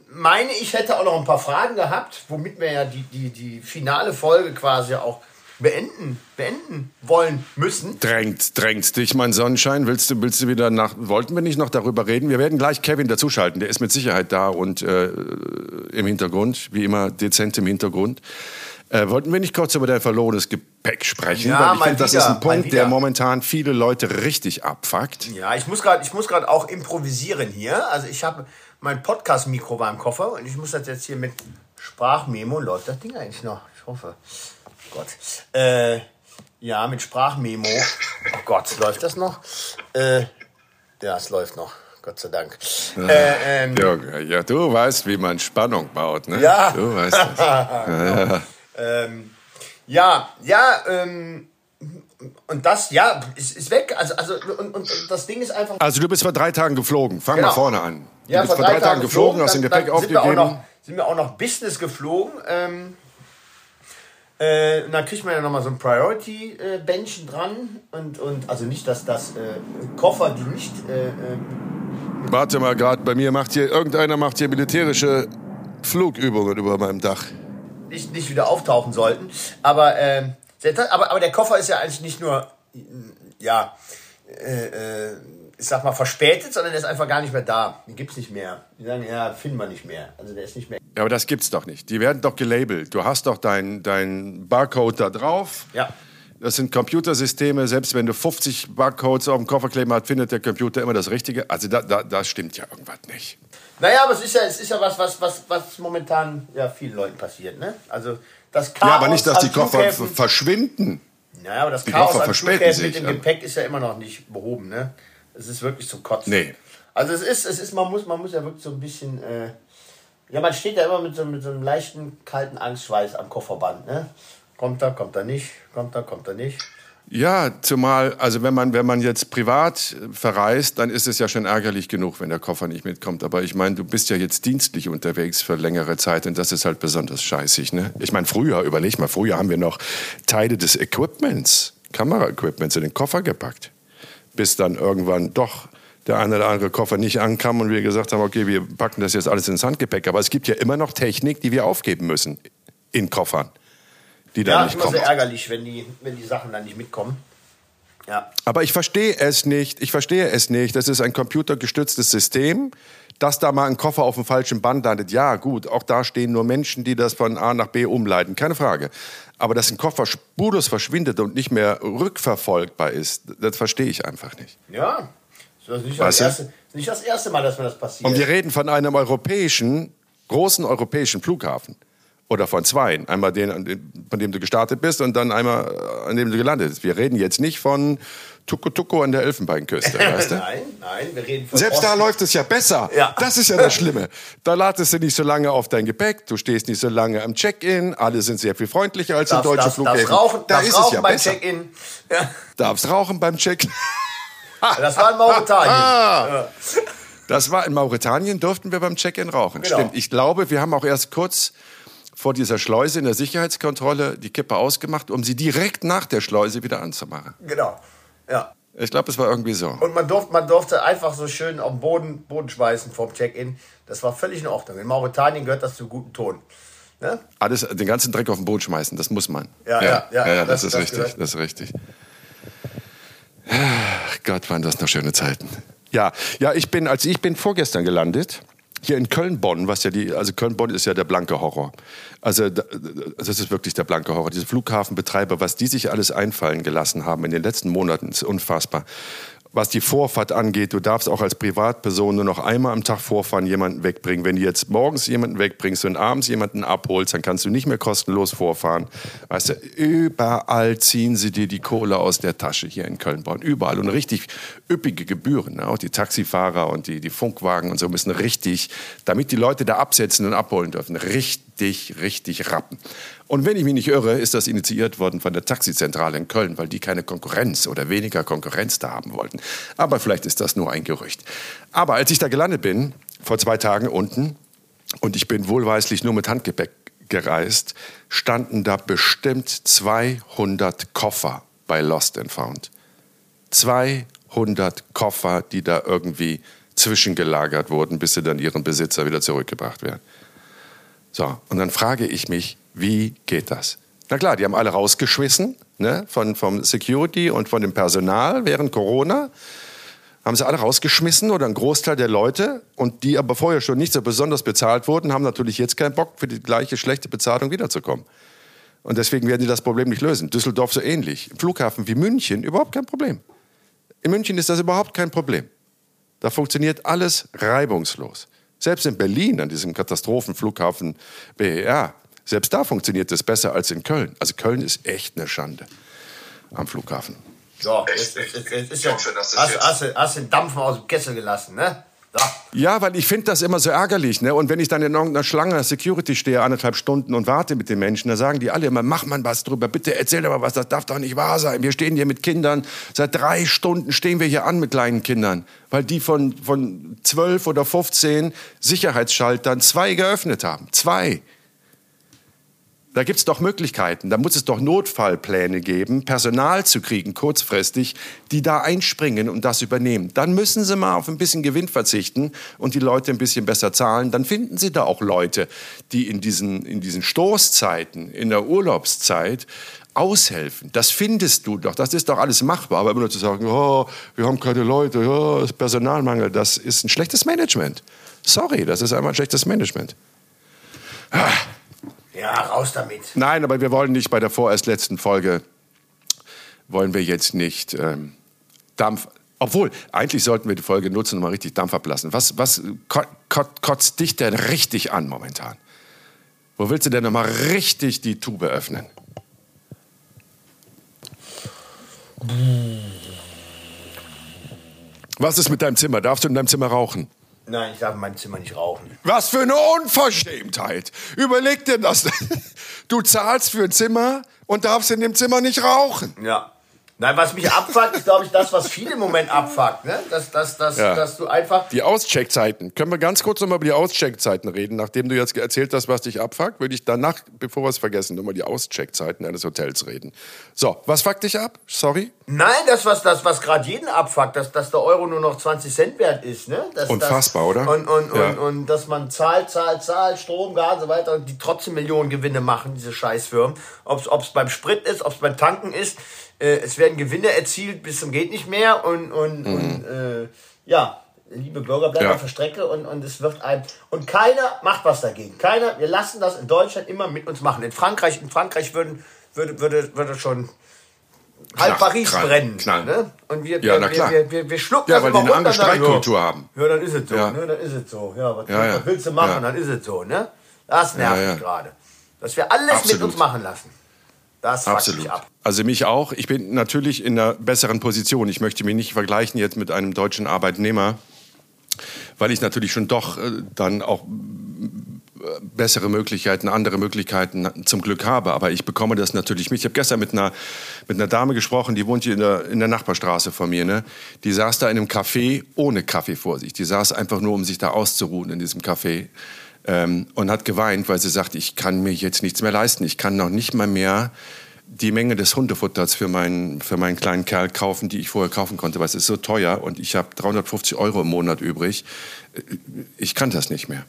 meine ich hätte auch noch ein paar Fragen gehabt, womit wir ja die, die, die finale Folge quasi auch beenden, beenden wollen müssen. Drängt, drängt dich, mein Sonnenschein. Willst du, willst du wieder nach. Wollten wir nicht noch darüber reden? Wir werden gleich Kevin dazuschalten. Der ist mit Sicherheit da und äh, im Hintergrund, wie immer dezent im Hintergrund. Äh, wollten wir nicht kurz über dein verlorenes Gepäck sprechen? Ja, Weil ich finde, das ist ein Punkt, der momentan viele Leute richtig abfuckt. Ja, ich muss gerade, ich muss gerade auch improvisieren hier. Also ich habe mein Podcast-Mikro war im Koffer und ich muss das jetzt hier mit Sprachmemo. Läuft das Ding eigentlich noch? Ich hoffe. Gott. Äh, ja, mit Sprachmemo. Oh Gott, läuft das noch? Äh, ja, es läuft noch. Gott sei Dank. Äh, ähm, Ja, ja, du weißt, wie man Spannung baut, ne? Ja. Du weißt das. ähm, ja, ja, ähm, und das, ja, ist, ist weg. Also, also und, und, das Ding ist einfach. Also du bist vor drei Tagen geflogen. Fang Genau. mal vorne an. Du Ja, bist vor drei Tagen geflogen, hast den Gepäck dann sind wir, auch aufgegeben. noch, sind wir auch noch Business geflogen. Ähm, äh, und dann kriegt man ja nochmal so ein Priority-Bändchen dran. Und, und also nicht, dass das äh, Koffer, die nicht. Äh, äh, Warte mal gerade, bei mir macht hier, irgendeiner macht hier militärische Flugübungen über meinem Dach. nicht, nicht wieder auftauchen sollten. Aber, ähm, aber, aber der Koffer ist ja eigentlich nicht nur, äh, ja, äh, äh, ich sag mal, verspätet, sondern der ist einfach gar nicht mehr da. Den gibt's nicht mehr. Die sagen, ja, finden wir nicht mehr. Also der ist nicht mehr. Ja, aber das gibt's doch nicht. Die werden doch gelabelt. Du hast doch dein, dein Barcode da drauf. Ja. Das sind Computersysteme. Selbst wenn du 50 Barcodes auf dem Koffer kleben hast, findet der Computer immer das Richtige. Also da, da, da stimmt ja irgendwas nicht. Naja, aber es ist ja, es ist ja was, was, was, was momentan ja vielen Leuten passiert, ne? Also das Chaos ja, aber nicht, dass die Koffer verschwinden. Naja, aber das die Chaos Koffer an Flughäfen mit dem. Gepäck ist ja immer noch nicht behoben, ne? Es ist wirklich zum Kotzen. Nee. Also es ist, es ist, man muss, man muss ja wirklich so ein bisschen, äh, ja, man steht ja immer mit so, mit so einem leichten, kalten Angstschweiß am Kofferband, ne? Kommt er, kommt er nicht, kommt er, kommt er nicht. Ja, zumal, also wenn man, wenn man jetzt privat verreist, dann ist es ja schon ärgerlich genug, wenn der Koffer nicht mitkommt. Aber ich meine, du bist ja jetzt dienstlich unterwegs für längere Zeit und das ist halt besonders scheißig. Ne? Ich meine, früher, überleg mal, früher haben wir noch Teile des Equipments, Kameraequipments in den Koffer gepackt. Bis dann irgendwann doch der eine oder andere Koffer nicht ankam und wir gesagt haben, okay, wir packen das jetzt alles ins Handgepäck. Aber es gibt ja immer noch Technik, die wir aufgeben müssen in Koffern, die dann Ja, nicht immer kommt. sehr ärgerlich, wenn die, wenn die Sachen dann nicht mitkommen. Ja. Aber ich verstehe es nicht. Ich verstehe es nicht. Das ist ein computergestütztes System. Dass da mal ein Koffer auf dem falschen Band landet, ja gut, auch da stehen nur Menschen, die das von A nach B umleiten, keine Frage. Aber dass ein Koffer spurlos verschwindet und nicht mehr rückverfolgbar ist, das verstehe ich einfach nicht. Ja. Das ist nicht das, erste, nicht das erste Mal, dass mir das passiert. Und wir reden von einem europäischen, großen europäischen Flughafen. Oder von zweien. Einmal den, von dem du gestartet bist und dann einmal, äh, an dem du gelandet bist. Wir reden jetzt nicht von Tuko Tuko an der Elfenbeinküste, weißt du? Nein, nein, wir reden von Selbst da Osten. läuft es ja besser. Ja. Das ist ja das Schlimme. Da latest du nicht so lange auf dein Gepäck, du stehst nicht so lange am Check-in, alle sind sehr viel freundlicher als in Darfst, deutschen darfst, Flughäfen. darfst rauchen, da darfst ist es rauchen ja beim. Check-in. Ja, Darfst rauchen beim Check. das war in Mauretanien. Ah. Das war in Mauretanien, durften wir beim Check-in rauchen. Genau. Stimmt. Ich glaube, wir haben auch erst kurz vor dieser Schleuse in der Sicherheitskontrolle die Kippe ausgemacht, um sie direkt nach der Schleuse wieder anzumachen. Genau. Ja. Ich glaube, es war irgendwie so. Und man durfte, man durfte einfach so schön auf den Boden, Boden schmeißen vom Check-in. Das war völlig in Ordnung. In Mauretanien gehört das zu gutem Ton. Ne? Alles, den ganzen Dreck auf den Boden schmeißen, das muss man. Ja, ja, ja, das, das- ist das richtig, gehört. das ist richtig. Ach Gott, waren das noch schöne Zeiten. Ja, ja, ich bin, als ich bin vorgestern gelandet, hier in Köln-Bonn, was ja die, also Köln-Bonn ist ja der blanke Horror. Also da- das ist wirklich der blanke Horror. Diese Flughafenbetreiber, was die sich alles einfallen gelassen haben in den letzten Monaten, ist unfassbar. Was die Vorfahrt angeht, du darfst auch als Privatperson nur noch einmal am Tag vorfahren, jemanden wegbringen. Wenn du jetzt morgens jemanden wegbringst und abends jemanden abholst, dann kannst du nicht mehr kostenlos vorfahren. Weißt du, überall ziehen sie dir die Kohle aus der Tasche hier in Köln-Bonn. Überall. Und richtig üppige Gebühren. ne? Auch die Taxifahrer und die, die Funkwagen und so müssen richtig, damit die Leute da absetzen und abholen dürfen, richtig, richtig rappen. Und wenn ich mich nicht irre, ist das initiiert worden von der Taxizentrale in Köln, weil die keine Konkurrenz oder weniger Konkurrenz da haben wollten. Aber vielleicht ist das nur ein Gerücht. Aber als ich da gelandet bin, vor zwei Tagen unten, und ich bin wohlweislich nur mit Handgepäck gereist, standen da bestimmt 200 Koffer bei Lost and Found. 200 Koffer, die da irgendwie zwischengelagert wurden, bis sie dann ihren Besitzer wieder zurückgebracht werden. So, und dann frage ich mich, wie geht das? Na klar, die haben alle rausgeschmissen, ne, von, vom Security und von dem Personal während Corona. Haben sie alle rausgeschmissen oder ein Großteil der Leute und die aber vorher schon nicht so besonders bezahlt wurden, haben natürlich jetzt keinen Bock, für die gleiche schlechte Bezahlung wiederzukommen. Und deswegen werden die das Problem nicht lösen. Düsseldorf so ähnlich. Im Flughafen wie München überhaupt kein Problem. In München ist das überhaupt kein Problem. Da funktioniert alles reibungslos. Selbst in Berlin, an diesem Katastrophenflughafen BER, selbst da funktioniert es besser als in Köln. Also Köln ist echt eine Schande am Flughafen. So, Echt, jetzt, jetzt, jetzt, jetzt ist ja, hoffe, dass das hast, hast, du- hast den Dampfen aus dem Kessel gelassen, ne? So. Ja, weil ich finde das immer so ärgerlich. Ne? Und wenn ich dann in irgendeiner Schlange Security stehe, anderthalb Stunden und warte mit den Menschen, da sagen die alle immer, mach mal was drüber, bitte erzähl doch mal was, das darf doch nicht wahr sein. Wir stehen hier mit Kindern, seit drei Stunden stehen wir hier an mit kleinen Kindern, weil die von, von 12 oder 15 Sicherheitsschaltern zwei geöffnet haben. Zwei. Da gibt es doch Möglichkeiten. Da muss es doch Notfallpläne geben, Personal zu kriegen, kurzfristig, die da einspringen und das übernehmen. Dann müssen sie mal auf ein bisschen Gewinn verzichten und die Leute ein bisschen besser zahlen. Dann finden sie da auch Leute, die in diesen, in diesen Stoßzeiten, in der Urlaubszeit aushelfen. Das findest du doch. Das ist doch alles machbar. Aber immer nur zu sagen, oh, wir haben keine Leute, oh, das Personalmangel, das ist ein schlechtes Management. Sorry, das ist einmal ein schlechtes Management. Ja, raus damit. Nein, aber wir wollen nicht bei der vorerst letzten Folge, wollen wir jetzt nicht ähm, Dampf. Obwohl, eigentlich sollten wir die Folge nutzen und mal richtig Dampf ablassen. Was, was ko ko kotzt dich denn richtig an momentan? Wo willst du denn noch mal richtig die Tube öffnen? Was ist mit deinem Zimmer? Darfst du in deinem Zimmer rauchen? Nein, ich darf in meinem Zimmer nicht rauchen. Was für eine Unverschämtheit. Überleg dir das. Du zahlst für ein Zimmer und darfst in dem Zimmer nicht rauchen. Ja. Nein, was mich abfuckt, ist, glaube ich, das, was viele im Moment abfuckt. Ne? Dass, dass, dass, Ja. dass du einfach. Die Auscheckzeiten. Können wir ganz kurz nochmal über die Auscheckzeiten reden? Nachdem du jetzt erzählt hast, was dich abfuckt, würde ich danach, bevor wir es vergessen, nochmal die Auscheckzeiten eines Hotels reden. So, was fuckt dich ab? Sorry? Nein, das, was, das, was gerade jeden abfuckt, dass, dass der Euro nur noch 20 Cent wert ist. Ne? Dass, Unfassbar, dass, oder? Und, und, Ja. und, und dass man zahlt, zahlt, zahlt, Strom, Gas und so weiter und die trotzdem Millionen Gewinne machen, diese Scheißfirmen. Ob es beim Sprit ist, ob es beim Tanken ist. Äh, es werden Gewinne erzielt bis zum geht nicht mehr und, und, und äh, ja, liebe Bürger, bleiben Mhm. Ja. auf der Strecke und, und es wird ein. Und keiner macht was dagegen. Keiner, wir lassen das in Deutschland immer mit uns machen. In Frankreich, in Frankreich würden, würde, würde, würde schon halb Paris knall, brennen. knall. Ne? Und wir, Ja, wir, wir, wir, wir schlucken Ja, das weil immer die eine andere runter, ja, haben. Ja, dann ist es so. Ja. Ne? Dann ist es so. Ja, was, Ja, was willst du machen? Dann ist es so. Ne? Das nervt mich gerade. Dass wir alles Absolut. mit uns machen lassen. Das Absolut. mich ab. Also mich auch. Ich bin natürlich in einer besseren Position. Ich möchte mich nicht vergleichen jetzt mit einem deutschen Arbeitnehmer, weil ich natürlich schon doch äh, dann auch äh, bessere Möglichkeiten, andere Möglichkeiten zum Glück habe. Aber ich bekomme das natürlich mit. Ich habe gestern mit einer, mit einer Dame gesprochen, die wohnt hier in der, in der Nachbarstraße von mir. Ne? Die saß da in einem Café ohne Kaffee vor sich. Die saß einfach nur, um sich da auszuruhen in diesem Café. Ähm, und hat geweint, weil sie sagt, ich kann mir jetzt nichts mehr leisten. Ich kann noch nicht mal mehr die Menge des Hundefutters für meinen, für meinen kleinen Kerl kaufen, die ich vorher kaufen konnte, weil es ist so teuer und ich habe 350 Euro im Monat übrig. Ich kann das nicht mehr.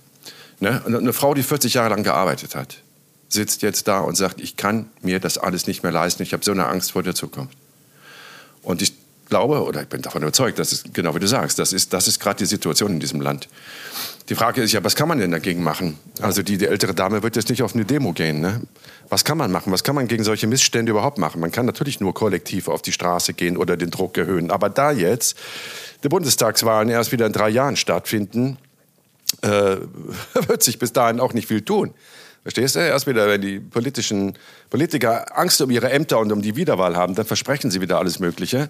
Ne? Und eine Frau, die 40 Jahre lang gearbeitet hat, sitzt jetzt da und sagt, ich kann mir das alles nicht mehr leisten. Ich habe so eine Angst vor der Zukunft. Und ich glaube, oder ich bin davon überzeugt, das ist genau wie du sagst, das ist, das ist gerade die Situation in diesem Land. Die Frage ist ja, was kann man denn dagegen machen? Also die, die ältere Dame wird jetzt nicht auf eine Demo gehen. Ne? Was kann man machen? Was kann man gegen solche Missstände überhaupt machen? Man kann natürlich nur kollektiv auf die Straße gehen oder den Druck erhöhen. Aber da jetzt die Bundestagswahlen erst wieder in drei Jahren stattfinden, äh, wird sich bis dahin auch nicht viel tun. Verstehst du? Erst wieder, wenn die politischen Politiker Angst um ihre Ämter und um die Wiederwahl haben, dann versprechen sie wieder alles Mögliche,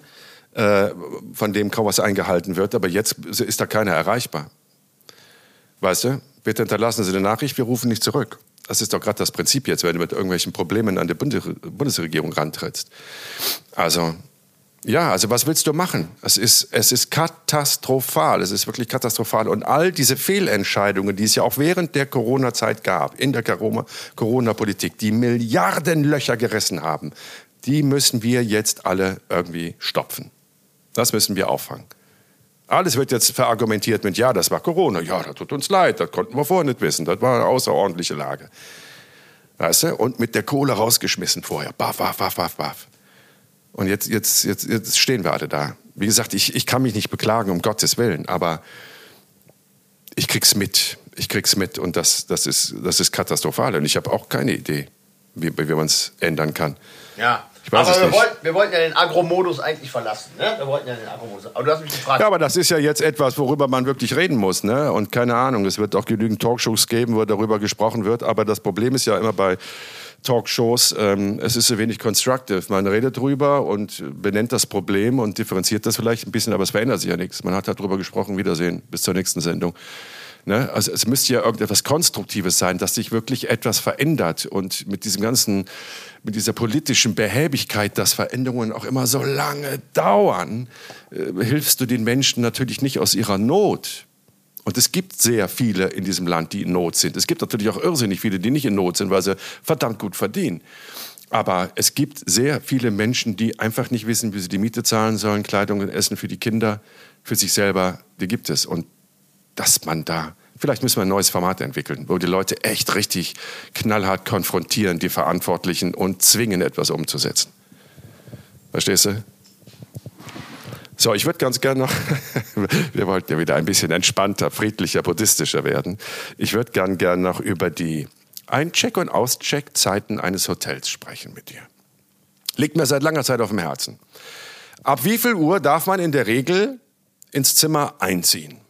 äh, von dem kaum was eingehalten wird. Aber jetzt ist da keiner erreichbar. Weißt du? Bitte hinterlassen Sie eine Nachricht, wir rufen nicht zurück. Das ist doch gerade das Prinzip jetzt, wenn du mit irgendwelchen Problemen an die Bundes- Bundesregierung rantrittst. Also, ja, also was willst du machen? Es ist, es ist katastrophal. Es ist wirklich katastrophal. Und all diese Fehlentscheidungen, die es ja auch während der Corona-Zeit gab, in der Corona- Corona-Politik, die Milliardenlöcher gerissen haben, die müssen wir jetzt alle irgendwie stopfen. Das müssen wir auffangen. Alles wird jetzt verargumentiert mit, ja, das war Corona. Ja, das tut uns leid, das konnten wir vorher nicht wissen. Das war eine außerordentliche Lage. Weißt du? Und mit der Kohle rausgeschmissen vorher. Baff, baff, baff, baff, baff. Und jetzt, jetzt, jetzt, jetzt stehen wir alle da. Wie gesagt, ich, ich kann mich nicht beklagen, um Gottes Willen, aber ich krieg's mit. Ich krieg's mit und das, das, ist, das ist katastrophal. Und ich habe auch keine Idee, wie, wie man es ändern kann. Ja. Ich weiß aber es wir nicht. wollten, wir wollten ja den Agro-Modus eigentlich verlassen. Ne? Wir wollten ja den Agro-Modus. Aber du hast mich gefragt. Ja, aber das ist ja jetzt etwas, worüber man wirklich reden muss. Ne? Und keine Ahnung, es wird auch genügend Talkshows geben, wo darüber gesprochen wird. Aber das Problem ist ja immer bei Talkshows, ähm, es ist so wenig constructive. Man redet drüber und benennt das Problem und differenziert das vielleicht ein bisschen, aber es verändert sich ja nichts. Man hat halt drüber gesprochen, Wiedersehen, bis zur nächsten Sendung. Ne? Also es müsste ja irgendetwas Konstruktives sein, dass sich wirklich etwas verändert. Und mit diesem ganzen, mit dieser politischen Behäbigkeit, dass Veränderungen auch immer so lange dauern, äh, hilfst du den Menschen natürlich nicht aus ihrer Not. Und es gibt sehr viele in diesem Land, die in Not sind. Es gibt natürlich auch irrsinnig viele, die nicht in Not sind, weil sie verdammt gut verdienen. Aber es gibt sehr viele Menschen, die einfach nicht wissen, wie sie die Miete zahlen sollen, Kleidung und Essen für die Kinder, für sich selber. Die gibt es. Und dass man da, vielleicht müssen wir ein neues Format entwickeln, wo die Leute echt richtig knallhart konfrontieren, die Verantwortlichen, und zwingen, etwas umzusetzen. Verstehst du? So, ich würde ganz gerne noch, wir wollten ja wieder ein bisschen entspannter, friedlicher, buddhistischer werden. Ich würde gern gern noch über die Ein-Check- und Auscheck-Zeiten eines Hotels sprechen mit dir. Liegt mir seit langer Zeit auf dem Herzen. Ab wie viel Uhr darf man in der Regel ins Zimmer einziehen?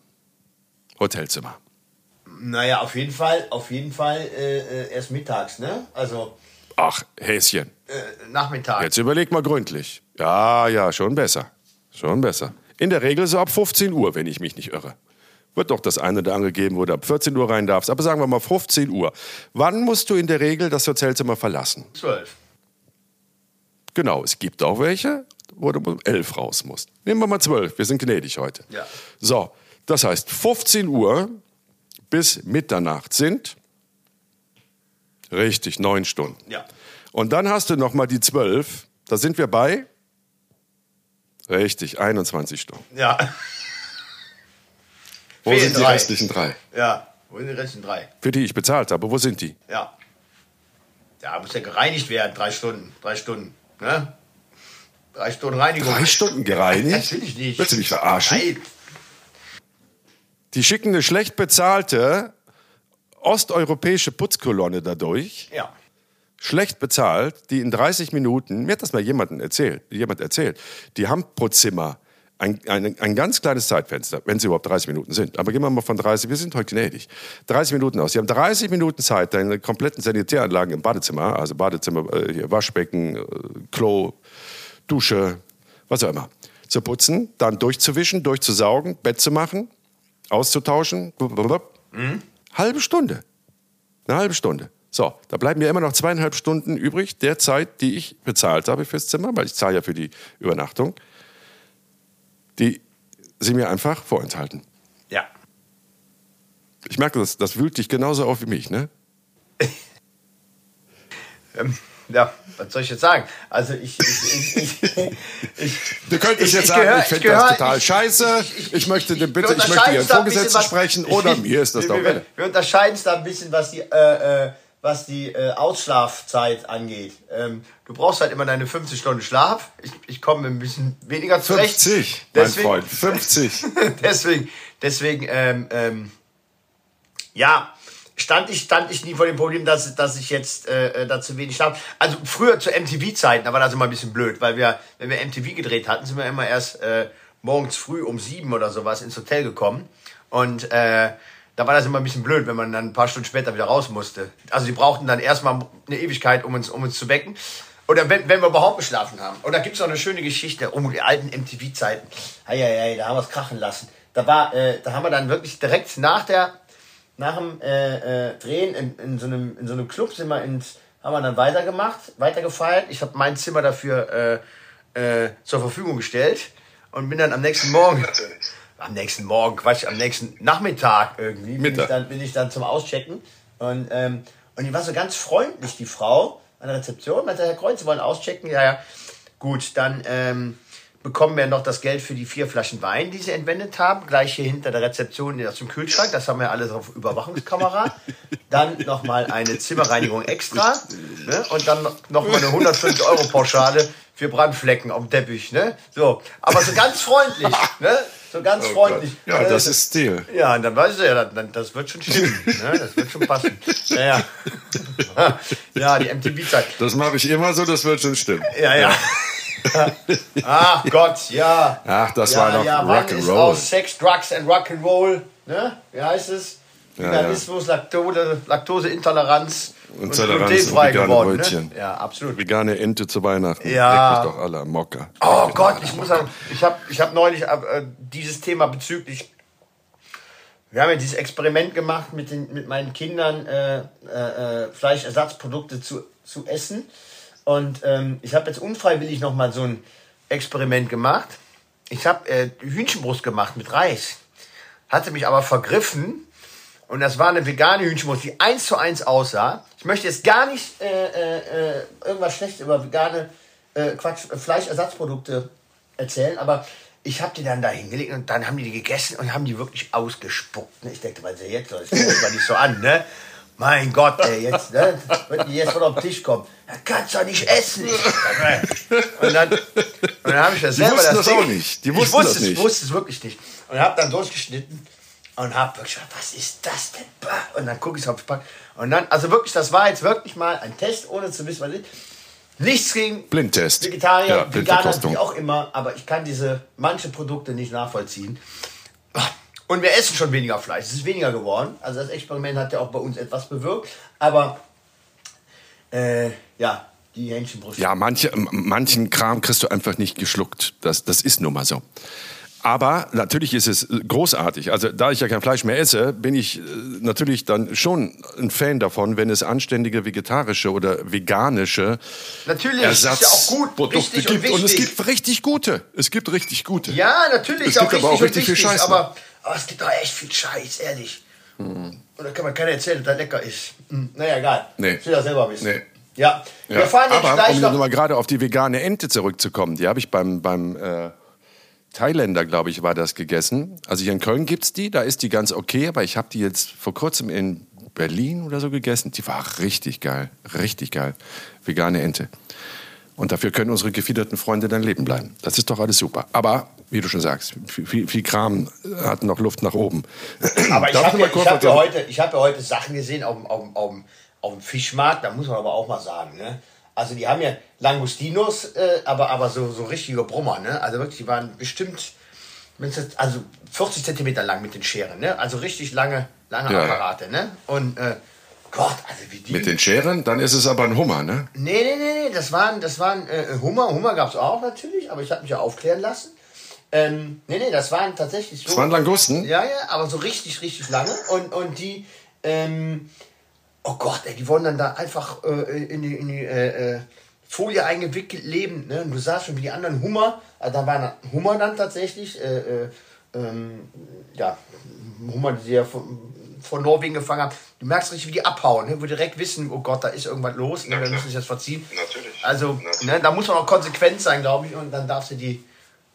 Hotelzimmer. Naja, auf jeden Fall, auf jeden Fall äh, äh, erst mittags, ne? Also Ach, Häschen. äh, Nachmittag. Jetzt überleg mal gründlich. Ja, ja, schon besser. Schon besser. In der Regel so ab 15 Uhr, wenn ich mich nicht irre. Wird doch das eine oder andere geben, wo du ab 14 Uhr rein darfst. Aber sagen wir mal 15 Uhr. Wann musst du in der Regel das Hotelzimmer verlassen? Zwölf. Genau, es gibt auch welche, wo du um 11 raus musst. Nehmen wir mal 12, wir sind gnädig heute. Ja. So, das heißt 15 Uhr bis Mitternacht sind richtig neun Stunden. Ja. Und dann hast du noch mal die 12, da sind wir bei richtig 21 Stunden. Ja. Wo Fehlen sind die drei. restlichen drei? Ja. Wo sind die restlichen drei? Für die ich bezahlt habe, wo sind die? Ja. Ja, muss ja gereinigt werden, drei Stunden. Drei Stunden. Ne? Drei Stunden Reinigung. Drei Stunden gereinigt? Natürlich nicht. Willst du mich verarschen? Nein. Die schicken eine schlecht bezahlte osteuropäische Putzkolonne dadurch. Ja. schlecht bezahlt, die in 30 Minuten, mir hat das mal jemanden erzählt, jemand erzählt, die haben pro Zimmer ein, ein, ein ganz kleines Zeitfenster, wenn es überhaupt 30 Minuten sind. Aber gehen wir mal von 30, wir sind heute gnädig. 30 Minuten aus. Sie haben 30 Minuten Zeit, deine kompletten Sanitäranlagen im Badezimmer, also Badezimmer, äh, hier Waschbecken, äh, Klo, Dusche, was auch immer, zu putzen, dann durchzuwischen, durchzusaugen, Bett zu machen, auszutauschen. Mhm. Halbe Stunde. Eine halbe Stunde. So, da bleiben mir immer noch zweieinhalb Stunden übrig, der Zeit, die ich bezahlt habe fürs Zimmer, weil ich zahle ja für die Übernachtung die sie mir einfach vorenthalten. Ja. Ich merke, das, das wühlt dich genauso auf wie mich, ne? ähm, ja, was soll ich jetzt sagen? Also ich, ich, ich, ich Du könntest jetzt sagen, ich finde das total scheiße, ich, möchte den bitte, ich möchte Ihren Vorgesetzten sprechen oder mir ist das doch. Wir, wir unterscheiden es da ein bisschen, was die äh, äh, was die äh, Ausschlafzeit angeht. Ähm, du brauchst halt immer deine 50 Stunden Schlaf. Ich, ich komme ein bisschen weniger zurecht. 50, deswegen, mein Freund, 50. deswegen, deswegen, ähm, ähm, ja, stand ich, stand ich nie vor dem Problem, dass, dass ich jetzt äh, äh dazu wenig schlafe. Also früher zu MTV-Zeiten, da war das immer ein bisschen blöd, weil wir, wenn wir MTV gedreht hatten, sind wir immer erst äh, morgens früh um sieben oder sowas ins Hotel gekommen. Und äh, da war das immer ein bisschen blöd, wenn man dann ein paar Stunden später wieder raus musste. Also die brauchten dann erstmal eine Ewigkeit, um uns, um uns zu wecken. Oder wenn, wenn wir überhaupt geschlafen haben. Und da gibt es auch eine schöne Geschichte um die alten MTV-Zeiten. Eieiei, da haben wir es krachen lassen. Da, war, äh, da haben wir dann wirklich direkt nach, der, nach dem äh, äh, Drehen in, in, so einem, in so einem Club sind wir ins, haben wir dann weitergemacht, weitergefeiert. Ich habe mein Zimmer dafür äh, äh, zur Verfügung gestellt und bin dann am nächsten Morgen am nächsten Morgen, Quatsch, am nächsten Nachmittag irgendwie bin ich, dann, bin ich dann zum Auschecken. Und, ähm, und die war so ganz freundlich, die Frau an der Rezeption. Meinte, Herr Kreuz, Sie wollen auschecken? Ja, ja. Gut, dann ähm, bekommen wir noch das Geld für die vier Flaschen Wein, die Sie entwendet haben. Gleich hier hinter der Rezeption aus dem Kühlschrank. Das haben wir alles auf Überwachungskamera. Dann nochmal eine Zimmerreinigung extra. Ne? Und dann nochmal eine 150 Euro Pauschale für Brandflecken auf dem Teppich. Ne? So, aber so ganz freundlich. Ne? So ganz oh freundlich. Gott. Ja, das ist Stil. Ja, und dann weißt du ja, das, das wird schon stimmen. ne? Das wird schon passen. Naja. ja, die MTV-Zeit. Das mache ich immer so, das wird schon stimmen. Ja, ja. Ach Gott, ja. Ach, das ja, war noch ja, Rock'n'Roll. Aus Sex, Drugs and Rock'n'Roll. Ne? Wie heißt es? Veganismus, ja, ja. Laktose, Laktoseintoleranz und, und glutenfrei geworden. Ne? Ja, absolut. Vegane Ente zu Weihnachten. Ja. Leck doch alle Mocker. Oh Leck Gott, ich muss sagen, ich habe ich hab neulich äh, dieses Thema bezüglich wir haben ja dieses Experiment gemacht mit, den, mit meinen Kindern, äh, äh, äh Fleischersatzprodukte zu, zu essen. Und ähm, ich habe jetzt unfreiwillig nochmal so ein Experiment gemacht. Ich habe äh, Hühnchenbrust gemacht mit Reis. Hatte mich aber vergriffen und das war eine vegane Hühnchenbrust, die eins zu eins aussah. Ich möchte jetzt gar nicht äh, äh, äh irgendwas Schlechtes über vegane äh, Quatsch, äh, Fleischersatzprodukte erzählen, aber ich habe die dann da hingelegt und dann haben die die gegessen und haben die wirklich ausgespuckt. Ne? Ich denke, weil sie jetzt, das fängt nicht so an, ne? Mein Gott, ey, jetzt, ne? Wenn die jetzt von auf den Tisch kommen, da kannst du doch nicht essen. Und dann, und dann habe ich das die selber wussten das, das auch nicht. Die wussten ich wusste das nicht. Ich wusste es wirklich nicht. Und habe dann durchgeschnitten und habe wirklich gedacht, was ist das denn? Und dann gucke ich aufs Pack. Und dann, also wirklich, das war jetzt wirklich mal ein Test, ohne zu wissen, was ist. Nichts gegen Blindtest. Vegetarier, ja, Veganer, wie auch immer, aber ich kann diese manche Produkte nicht nachvollziehen. Und wir essen schon weniger Fleisch. Es ist weniger geworden. Also das Experiment hat ja auch bei uns etwas bewirkt. Aber äh, ja, die Hähnchenbrust. Ja, manche, manchen Kram kriegst du einfach nicht geschluckt. Das, das ist nun mal so. Aber natürlich ist es großartig. Also da ich ja kein Fleisch mehr esse, bin ich äh, natürlich dann schon ein Fan davon, wenn es anständige vegetarische oder veganische natürlich, Ersatzprodukte ja gibt. Und, und, es gibt richtig gute. Es gibt richtig gute. Ja, natürlich. Es gibt aber auch richtig viel Scheiß. Aber, aber, es gibt doch echt viel Scheiß, ehrlich. Hm. Und da kann man keiner erzählen, dass das lecker ist. Hm. Naja, egal. Nee. Ich will das selber wissen. Nee. Ja. ja. Wir fahren jetzt aber gleich um noch mal gerade auf die vegane Ente zurückzukommen, die habe ich beim, beim äh, Thailänder, glaube ich, war das gegessen. Also hier in Köln gibt es die, da ist die ganz okay, aber ich habe die jetzt vor kurzem in Berlin oder so gegessen. Die war richtig geil, richtig geil. Vegane Ente. Und dafür können unsere gefiederten Freunde dann leben bleiben. Das ist doch alles super. Aber, wie du schon sagst, viel, viel Kram hat noch Luft nach oben. Aber ich habe ja, hab ja, heute, hab ja heute Sachen gesehen auf, auf, auf, auf dem Fischmarkt, da muss man aber auch mal sagen. Ne? Also die haben ja Langustinos, äh, aber, aber so, so richtige Brummer, ne? Also wirklich, die waren bestimmt also 40 Zentimeter lang mit den Scheren, ne? Also richtig lange, lange ja. Apparate, ne? Und äh, Gott, also wie die. Mit den Scheren? Dann ist es aber ein Hummer, ne? Nee, nee, nee, nee. Das waren, das waren äh, Hummer. Hummer gab es auch natürlich, aber ich habe mich ja aufklären lassen. Ähm, nee, nee, das waren tatsächlich so. Das waren Langusten? Ja, ja, aber so richtig, richtig lange. Und, und die, ähm, oh Gott, ey, die wurden dann da einfach äh, in die, in die äh, äh Folie eingewickelt leben. Ne? Und du sahst schon wie die anderen Hummer, also da waren Hummer dann tatsächlich, äh, äh, ähm, ja, Hummer, die ja von, von Norwegen gefangen haben. Du merkst richtig, wie die abhauen, ne? wo direkt wissen, oh Gott, da ist irgendwas los, ne? wir müssen sich das verziehen. Natürlich. Also, Natürlich. Ne, da muss man auch konsequent sein, glaube ich, und dann darfst du die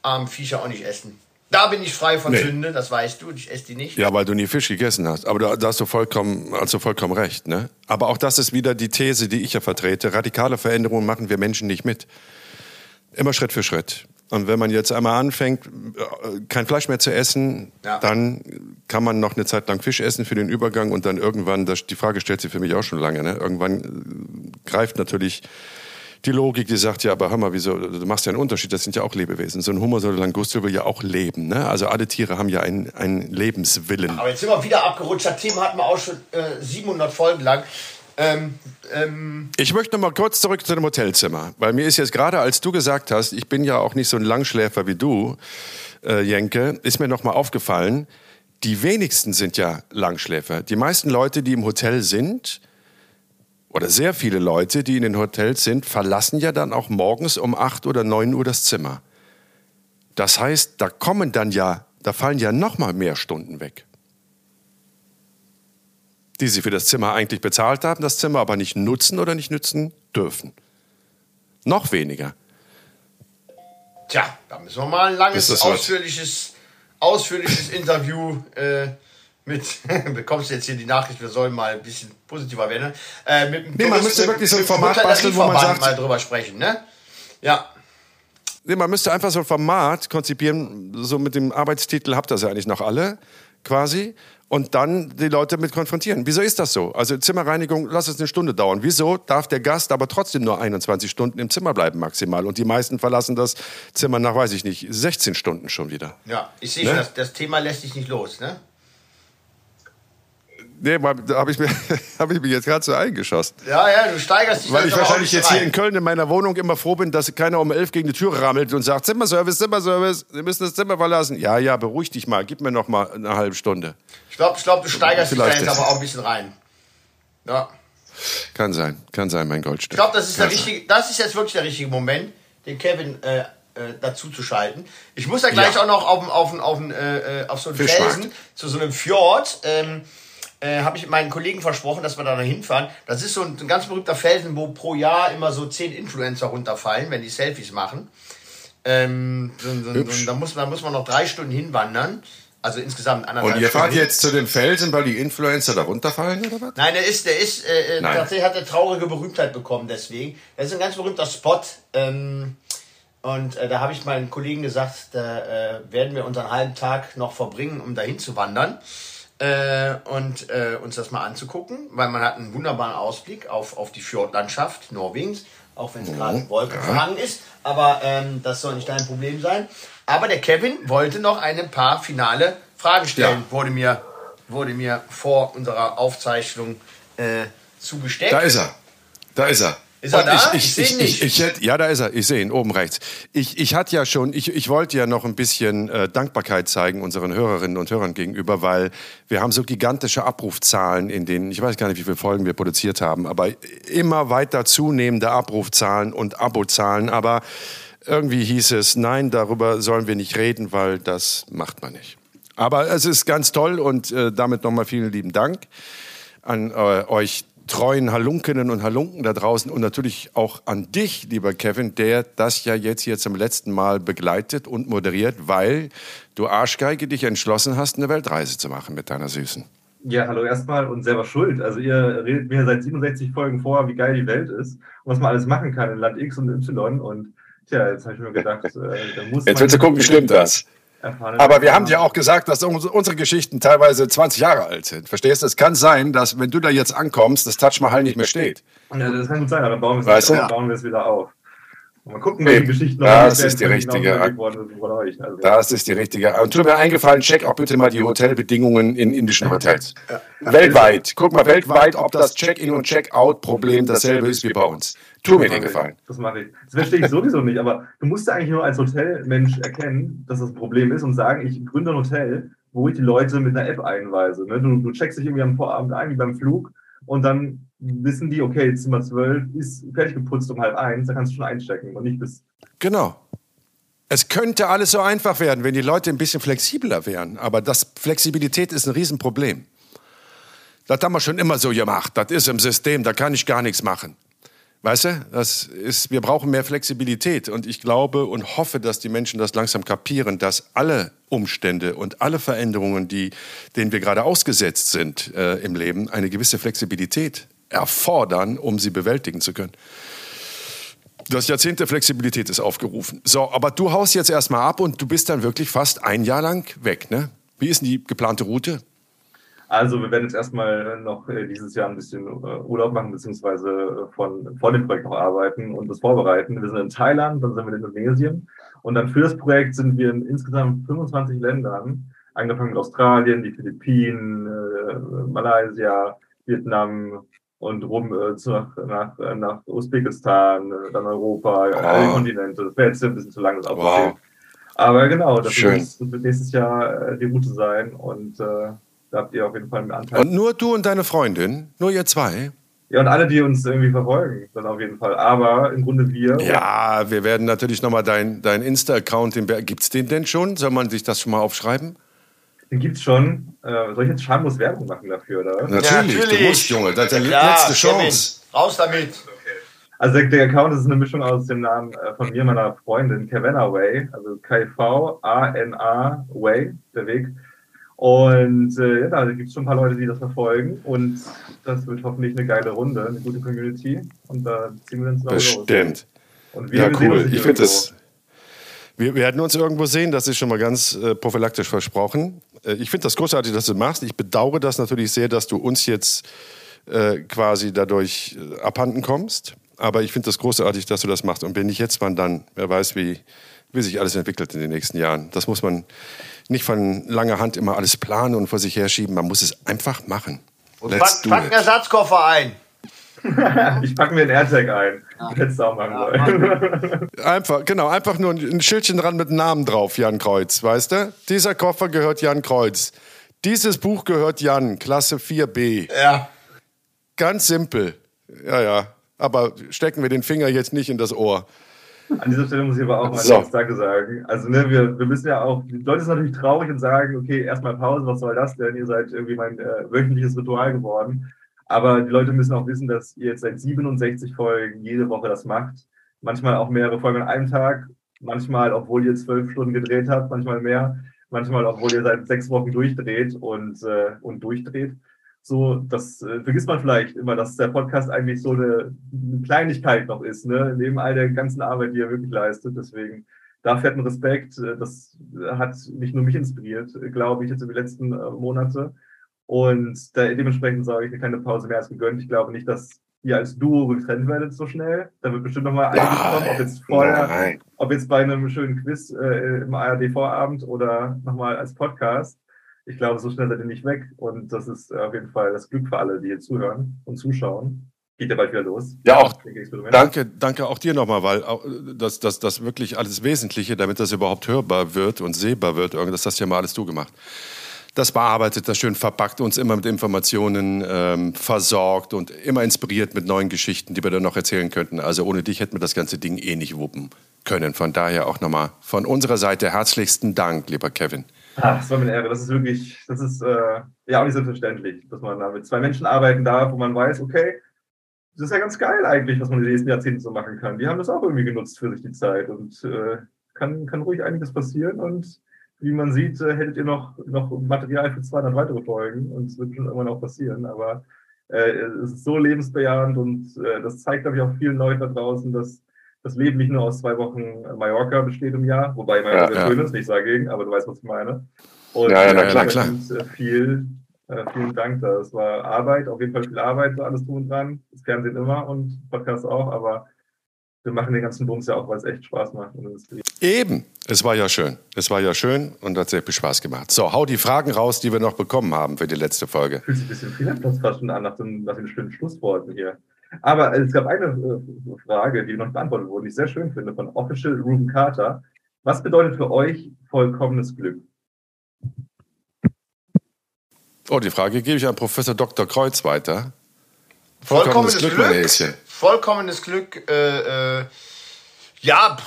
armen Viecher auch nicht essen. Da bin ich frei von nee. Sünde, das weißt du, ich esse die nicht. Ja, weil du nie Fisch gegessen hast. Aber da, da hast, du vollkommen, du vollkommen recht. Ne? Aber auch das ist wieder die These, die ich ja vertrete. Radikale Veränderungen machen wir Menschen nicht mit. Immer Schritt für Schritt. Und wenn man jetzt einmal anfängt, äh, kein Fleisch mehr zu essen, ja. dann kann man noch eine Zeit lang Fisch essen für den Übergang und dann irgendwann, das, die Frage stellt sich für mich auch schon lange, ne? irgendwann äh, greift natürlich die Logik, die sagt, ja, aber hör mal, wieso, du machst ja einen Unterschied, das sind ja auch Lebewesen. So ein Hummer, so ein Langustel will ja auch leben. Ne? Also alle Tiere haben ja einen, einen Lebenswillen. Aber jetzt sind wir wieder abgerutscht. Das Thema hatten wir auch schon äh, 700 Folgen lang. Ähm, ähm ich möchte noch mal kurz zurück zu dem Hotelzimmer, weil mir ist jetzt gerade, als du gesagt hast, ich bin ja auch nicht so ein Langschläfer wie du, äh, Jenke, ist mir noch mal aufgefallen, die wenigsten sind ja Langschläfer. Die meisten Leute, die im Hotel sind, oder sehr viele Leute, die in den Hotels sind, verlassen ja dann auch morgens um 8 oder 9 Uhr das Zimmer. Das heißt, da kommen dann ja, da fallen ja noch mal mehr Stunden weg die sie für das Zimmer eigentlich bezahlt haben, das Zimmer aber nicht nutzen oder nicht nutzen dürfen. Noch weniger. Tja, da müssen wir mal ein langes, ausführliches, ausführliches Interview äh, mit. bekommst du jetzt hier die Nachricht, wir sollen mal ein bisschen positiver werden. Äh, mit nee, man müsste wirklich so ein Format basteln, wo man sagt. mal drüber sprechen, ne? Ja. Nee, man müsste einfach so ein Format konzipieren, so mit dem Arbeitstitel habt ihr das ja eigentlich noch alle, quasi und dann die Leute mit konfrontieren. Wieso ist das so? Also Zimmerreinigung, lass es eine Stunde dauern. Wieso darf der Gast aber trotzdem nur 21 Stunden im Zimmer bleiben maximal? Und die meisten verlassen das Zimmer nach, weiß ich nicht, 16 Stunden schon wieder. Ja, ich sehe ne? schon, das, das Thema lässt sich nicht los, ne? Nee, da habe ich, mir, hab ich mich jetzt gerade so eingeschossen. Ja, ja, du steigerst dich Weil ich wahrscheinlich jetzt rein. hier in Köln in meiner Wohnung immer froh bin, dass keiner um elf gegen die Tür rammelt und sagt, Zimmerservice, Zimmerservice, Sie müssen das Zimmer verlassen. Ja, ja, beruhig dich mal, gib mir noch mal eine halbe Stunde. Ich glaube, ich glaub, du steigerst dich da jetzt aber auch ein bisschen rein. Ja. Kann sein, kann sein, mein Goldstück. Ich glaube, das, ist das ist jetzt wirklich der richtige Moment, den Kevin äh, äh, dazu zu schalten. Ich muss ja gleich ja. auch noch auf, auf, auf, äh, auf so einen Felsen, zu so einem Fjord. Ähm, äh, habe ich meinen Kollegen versprochen, dass wir da hinfahren. Das ist so ein, ein, ganz berühmter Felsen, wo pro Jahr immer so zehn Influencer runterfallen, wenn die Selfies machen. Ähm, so, so, so, da, muss, da muss man noch drei Stunden hinwandern. Also insgesamt anderthalb Und ihr fahrt jetzt zu den Felsen, weil die Influencer da runterfallen oder was? Nein, der ist, der ist, äh, äh tatsächlich hat er traurige Berühmtheit bekommen deswegen. Das ist ein ganz berühmter Spot. Ähm, und äh, da habe ich meinen Kollegen gesagt, da äh, werden wir unseren halben Tag noch verbringen, um dahin zu wandern äh, und äh, uns das mal anzugucken, weil man hat einen wunderbaren Ausblick auf, auf die Fjordlandschaft Norwegens, auch wenn es mhm. gerade wolkenverhangen ja. ist, aber ähm, das soll nicht dein Problem sein. Aber der Kevin wollte noch ein paar finale Fragen stellen, ja. wurde, mir, wurde mir vor unserer Aufzeichnung äh, zugesteckt. Da ist er, da ist er. Ist er da? Ich, ich, ich, ich, nicht. ich, ich, ja, da ist er. Ich sehe ihn oben rechts. Ich, ich hatte ja schon, ich, ich wollte ja noch ein bisschen äh, Dankbarkeit zeigen unseren Hörerinnen und Hörern gegenüber, weil wir haben so gigantische Abrufzahlen in denen, ich weiß gar nicht, wie viele Folgen wir produziert haben, aber immer weiter zunehmende Abrufzahlen und Abozahlen. Aber irgendwie hieß es, nein, darüber sollen wir nicht reden, weil das macht man nicht. Aber es ist ganz toll und äh, damit nochmal vielen lieben Dank an äh, euch treuen Halunkinnen und Halunken da draußen und natürlich auch an dich, lieber Kevin, der das ja jetzt hier zum letzten Mal begleitet und moderiert, weil du Arschgeige dich entschlossen hast, eine Weltreise zu machen mit deiner Süßen. Ja, hallo erstmal und selber schuld. Also ihr redet mir seit 67 Folgen vor, wie geil die Welt ist und was man alles machen kann in Land X und Y und tja, jetzt habe ich mir gedacht, äh, da muss Jetzt willst du gucken, stimmt das? Aber wir haben dir auch gesagt, dass unsere Geschichten teilweise 20 Jahre alt sind. Verstehst du? Es kann sein, dass wenn du da jetzt ankommst, das Taj Mahal nicht mehr steht. Ja, das kann gut sein, aber bauen wir es, wieder, bauen wir es wieder auf. Mal gucken, welche Geschichten noch das ist die richtige. Also, das ist die richtige. Und tut mir eingefallen, check auch bitte mal die Hotelbedingungen in indischen Hotels. Ja. Weltweit. Guck mal weltweit, ob das Check-in und Check-out-Problem dasselbe ist wie bei uns. Tu mir den Gefallen. Das mache ich. Das verstehe ich sowieso nicht, aber du musst ja eigentlich nur als Hotelmensch erkennen, dass das ein Problem ist und sagen, ich gründe ein Hotel, wo ich die Leute mit einer App einweise. Ne? Du, du checkst dich irgendwie am Vorabend ein, wie beim Flug, und dann wissen die, okay, Zimmer 12 ist fertig geputzt um halb eins, da kannst du schon einchecken und nicht bis. Genau. Es könnte alles so einfach werden, wenn die Leute ein bisschen flexibler wären. Aber das Flexibilität ist ein Riesenproblem. Das haben wir schon immer so gemacht. Das ist im System, da kann ich gar nichts machen. Weißt du, das ist, wir brauchen mehr Flexibilität. Und ich glaube und hoffe, dass die Menschen das langsam kapieren, dass alle Umstände und alle Veränderungen, die, denen wir gerade ausgesetzt sind äh, im Leben, eine gewisse Flexibilität erfordern, um sie bewältigen zu können. Das Jahrzehnt der Flexibilität ist aufgerufen. So, aber du haust jetzt erstmal ab und du bist dann wirklich fast ein Jahr lang weg, ne? Wie ist denn die geplante Route? Also wir werden jetzt erstmal noch äh, dieses Jahr ein bisschen äh, Urlaub machen, beziehungsweise äh, von, vor dem Projekt noch arbeiten und das vorbereiten. Wir sind in Thailand, dann sind wir in Indonesien und dann für das Projekt sind wir in insgesamt 25 Ländern, angefangen mit Australien, die Philippinen, Malaysia, Vietnam, und rum zu, nach, nach, nach Usbekistan, dann Europa, oh. alle Kontinente. Das wäre jetzt ein bisschen zu lang, das wow. Aber genau, das Schön. wird nächstes Jahr die Route sein und äh, da habt ihr auf jeden Fall einen Anteil. Und nur du und deine Freundin? Nur ihr zwei? Ja, und alle, die uns irgendwie verfolgen, dann auf jeden Fall. Aber im Grunde wir. Ja, wir werden natürlich nochmal dein, dein Insta-Account, gibt es den denn schon? Soll man sich das schon mal aufschreiben? Den gibt's schon. Äh, soll ich jetzt schamlos Werbung machen dafür, oder? Natürlich, ja, natürlich. du musst, Junge. Das ist deine ja, letzte Chance. Kevin, raus damit. Also der Account ist eine Mischung aus dem Namen äh, von mir, meiner Freundin, Kevana Way, also K-V-A-N-A Way, der Weg. Und äh, ja, da gibt es schon ein paar Leute, die das verfolgen. Und das wird hoffentlich eine geile Runde, eine gute Community. Und da ziehen wir uns zusammen Bestimmt. Und wir ja, cool. Ich finde das. Wir werden uns irgendwo sehen, das ist schon mal ganz äh, prophylaktisch versprochen. Äh, ich finde das großartig, dass du machst. Ich bedauere das natürlich sehr, dass du uns jetzt äh, quasi dadurch äh, abhanden kommst. Aber ich finde das großartig, dass du das machst. Und wenn nicht jetzt, wann dann? Wer weiß, wie, wie sich alles entwickelt in den nächsten Jahren. Das muss man nicht von langer Hand immer alles planen und vor sich herschieben. Man muss es einfach machen. Und Let's pack, pack einen Ersatzkoffer ein. ich packe mir einen AirTag ein. Ja. Hättest du auch machen sollen. einfach, genau, einfach nur ein Schildchen dran mit Namen drauf, Jan Kreuz, weißt du? Dieser Koffer gehört Jan Kreuz. Dieses Buch gehört Jan, Klasse 4b. Ja. Ganz simpel. Ja, ja. Aber stecken wir den Finger jetzt nicht in das Ohr. An dieser Stelle muss ich aber auch mal so. Danke sagen. Also, ne, wir, wir müssen ja auch, die Leute sind natürlich traurig und sagen, okay, erstmal Pause, was soll das denn? Ihr seid irgendwie mein äh, wöchentliches Ritual geworden. Aber die Leute müssen auch wissen, dass ihr jetzt seit 67 Folgen jede Woche das macht. Manchmal auch mehrere Folgen an einem Tag. Manchmal, obwohl ihr zwölf Stunden gedreht habt, manchmal mehr. Manchmal, obwohl ihr seit sechs Wochen durchdreht und, äh, und durchdreht. So, das äh, vergisst man vielleicht immer, dass der Podcast eigentlich so eine, eine Kleinigkeit noch ist, ne? neben all der ganzen Arbeit, die er wirklich leistet. Deswegen da fetten Respekt. Das hat nicht nur mich inspiriert, glaube ich, jetzt in den letzten äh, Monate. Und da, dementsprechend sage ich eine kleine Pause mehr als gegönnt. Ich glaube nicht, dass ihr als Duo getrennt werdet so schnell. Da wird bestimmt nochmal einiges kommen, ob jetzt vorher, Nein. ob jetzt bei einem schönen Quiz äh, im ARD-Vorabend oder nochmal als Podcast. Ich glaube, so schnell seid ihr nicht weg. Und das ist auf jeden Fall das Glück für alle, die hier zuhören und zuschauen. Geht ja bald wieder los. Ja, auch. Danke, danke auch dir nochmal, weil das, das, das wirklich alles Wesentliche, damit das überhaupt hörbar wird und sehbar wird, das hast ja mal alles du gemacht das bearbeitet, das schön verpackt, uns immer mit Informationen ähm, versorgt und immer inspiriert mit neuen Geschichten, die wir dann noch erzählen könnten. Also ohne dich hätten wir das ganze Ding eh nicht wuppen können. Von daher auch nochmal von unserer Seite herzlichsten Dank, lieber Kevin. Ach, das war mir eine Ehre. Das ist wirklich, das ist äh, ja auch nicht selbstverständlich, dass man da mit zwei Menschen arbeiten darf, wo man weiß, okay, das ist ja ganz geil eigentlich, was man in den nächsten Jahrzehnten so machen kann. Die haben das auch irgendwie genutzt für sich die Zeit und äh, kann, kann ruhig einiges passieren und wie man sieht, äh, hättet ihr noch, noch Material für 200 weitere Folgen und es wird schon irgendwann auch passieren. Aber äh, es ist so lebensbejahend und äh, das zeigt, glaube ich, auch vielen Leuten da draußen, dass das Leben nicht nur aus zwei Wochen Mallorca besteht im Jahr, wobei Mallorca ja, ja. schön ist, nicht dagegen, aber du weißt, was ich meine. Und ja, ja, na, klar, klar. Äh, viel, äh, vielen Dank da. Es war Arbeit, auf jeden Fall viel Arbeit, so alles tun und dran. Das Fernsehen immer und Podcast auch, aber wir machen den ganzen Bums ja auch, weil es echt Spaß macht. Eben, es war ja schön. Es war ja schön und hat sehr viel Spaß gemacht. So, hau die Fragen raus, die wir noch bekommen haben für die letzte Folge. Fühlt sich ein bisschen viel Platz fast schon an nach den, nach den schönen Schlussworten hier. Aber es gab eine äh, Frage, die noch beantwortet wurde, die ich sehr schön finde, von Official Ruben Carter. Was bedeutet für euch vollkommenes Glück? Oh, die Frage gebe ich an Professor Dr. Kreuz weiter. Vollkommenes, vollkommenes Glück, Glück, mein Häschen. Vollkommenes Glück, äh, äh, ja,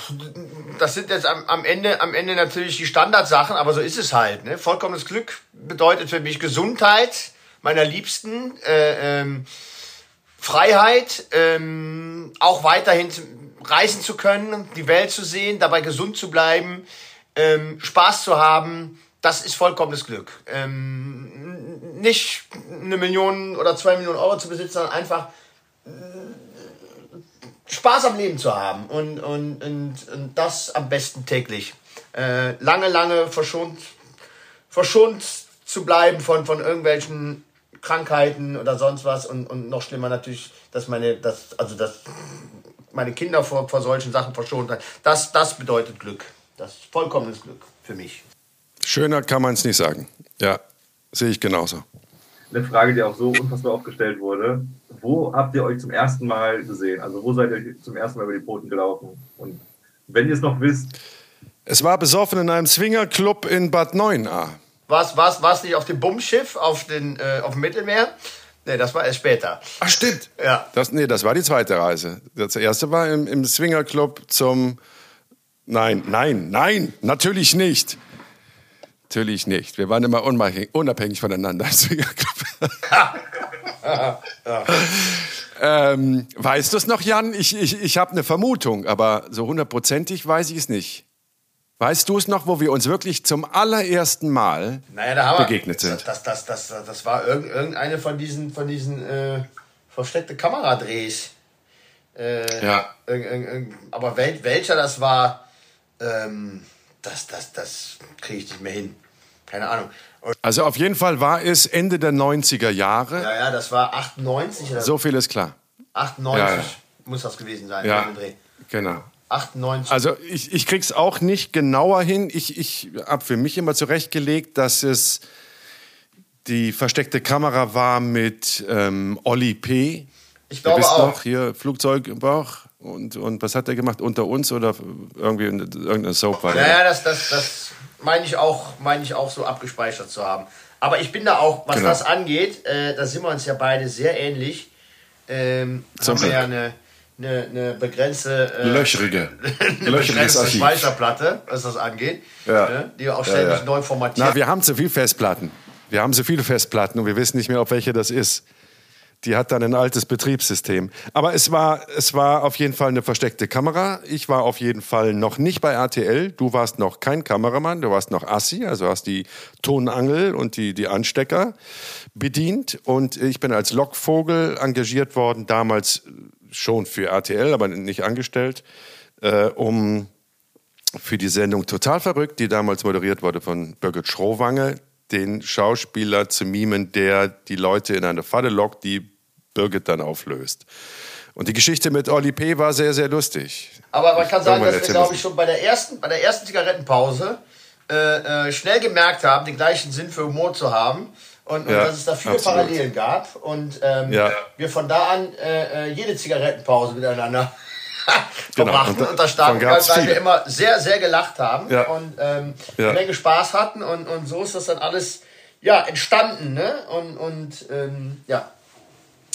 das sind jetzt am, am, Ende, am Ende natürlich die Standardsachen, aber so ist es halt. Ne? Vollkommenes Glück bedeutet für mich Gesundheit meiner Liebsten, äh, ähm, Freiheit, ähm, auch weiterhin reisen zu können, die Welt zu sehen, dabei gesund zu bleiben, ähm, Spaß zu haben, das ist vollkommenes Glück. Ähm, nicht eine Million oder zwei Millionen Euro zu besitzen, sondern einfach äh, Spaß am Leben zu haben und, und, und, und das am besten täglich. Äh, lange, lange verschont, verschont zu bleiben von, von irgendwelchen Krankheiten oder sonst was und, und noch schlimmer natürlich, dass meine, dass, also dass meine Kinder vor, vor solchen Sachen verschont werden. Das, das bedeutet Glück. Das ist vollkommenes Glück für mich. Schöner kann man es nicht sagen. Ja, sehe ich genauso. Eine Frage, die auch so unfassbar oft gestellt wurde. Wo habt ihr euch zum ersten Mal gesehen? Also wo seid ihr zum ersten Mal über die Boten gelaufen? Und wenn ihr es noch wisst. Es war besoffen in einem Swingerclub in Bad Neuenahr. War es nicht auf dem Bummschiff auf, den, äh, auf dem Mittelmeer? Nee, das war erst später. Ach, stimmt. Ja. Das, nee, das war die zweite Reise. Das erste war im, im Swingerclub zum. Nein, nein, nein, natürlich nicht. Natürlich nicht. Wir waren immer unabhängig voneinander im Swingerclub. ähm, weißt du es noch, Jan? Ich, ich, ich habe eine Vermutung, aber so hundertprozentig weiß ich es nicht. Weißt du es noch, wo wir uns wirklich zum allerersten Mal naja, begegnet sind? Das, das, das, das, das war irgendeine von diesen, von diesen äh, versteckte Kameradrehs. Äh, ja. Aber wel, welcher das war, ähm, das, das, das kriege ich nicht mehr hin. Keine Ahnung. Und also auf jeden Fall war es Ende der 90er Jahre. Ja, ja, das war 98. Oder? So viel ist klar. 98 ja, ja. muss das gewesen sein. Ja, genau. 98. Also ich, ich krieg's auch nicht genauer hin. Ich, ich habe für mich immer zurechtgelegt, dass es die versteckte Kamera war mit ähm, Olli P. Ich glaube auch. Noch, hier Flugzeug im Bauch. Und, und was hat er gemacht? Unter uns oder irgendwie irgendeine Soap war Naja, das, das, das meine ich, auch, mein ich auch so abgespeichert zu haben. Aber ich bin da auch, was genau. das angeht, äh, da sind wir uns ja beide sehr ähnlich. Ähm, Zum haben wir ja eine eine, eine begrenzte äh, löchrige, eine begrenzte Speicherplatte, was das angeht, ja. ne, die auch ständig ja, ja. neu formatiert. Na, wir haben zu viele Festplatten. Wir haben zu viele Festplatten und wir wissen nicht mehr, auf welche das ist. Die hat dann ein altes Betriebssystem. Aber es war, es war auf jeden Fall eine versteckte Kamera. Ich war auf jeden Fall noch nicht bei RTL. Du warst noch kein Kameramann, du warst noch Assi, also hast die Tonangel und die, die Anstecker bedient. Und ich bin als Lockvogel engagiert worden, damals schon für RTL, aber nicht angestellt, äh, um für die Sendung Total Verrückt, die damals moderiert wurde von Birgit Schrowange, den Schauspieler zu mimen, der die Leute in eine Falle lockt, die Birgit dann auflöst. Und die Geschichte mit Oli P. war sehr, sehr lustig. Aber man kann sagen, dass wir, glaube ich, schon bei der ersten, bei der ersten Zigarettenpause äh, äh, schnell gemerkt haben, den gleichen Sinn für Humor zu haben und, und ja, dass es da viele absolut. Parallelen gab und ähm, ja. wir von da an äh, äh jede Zigarettenpause miteinander genau. verbrachten genau. und, da starten, weil, weil wir immer sehr, sehr gelacht haben ja. und ähm, eine Menge Spaß hatten und, und so ist das dann alles ja, entstanden ne? und, und ähm, ja,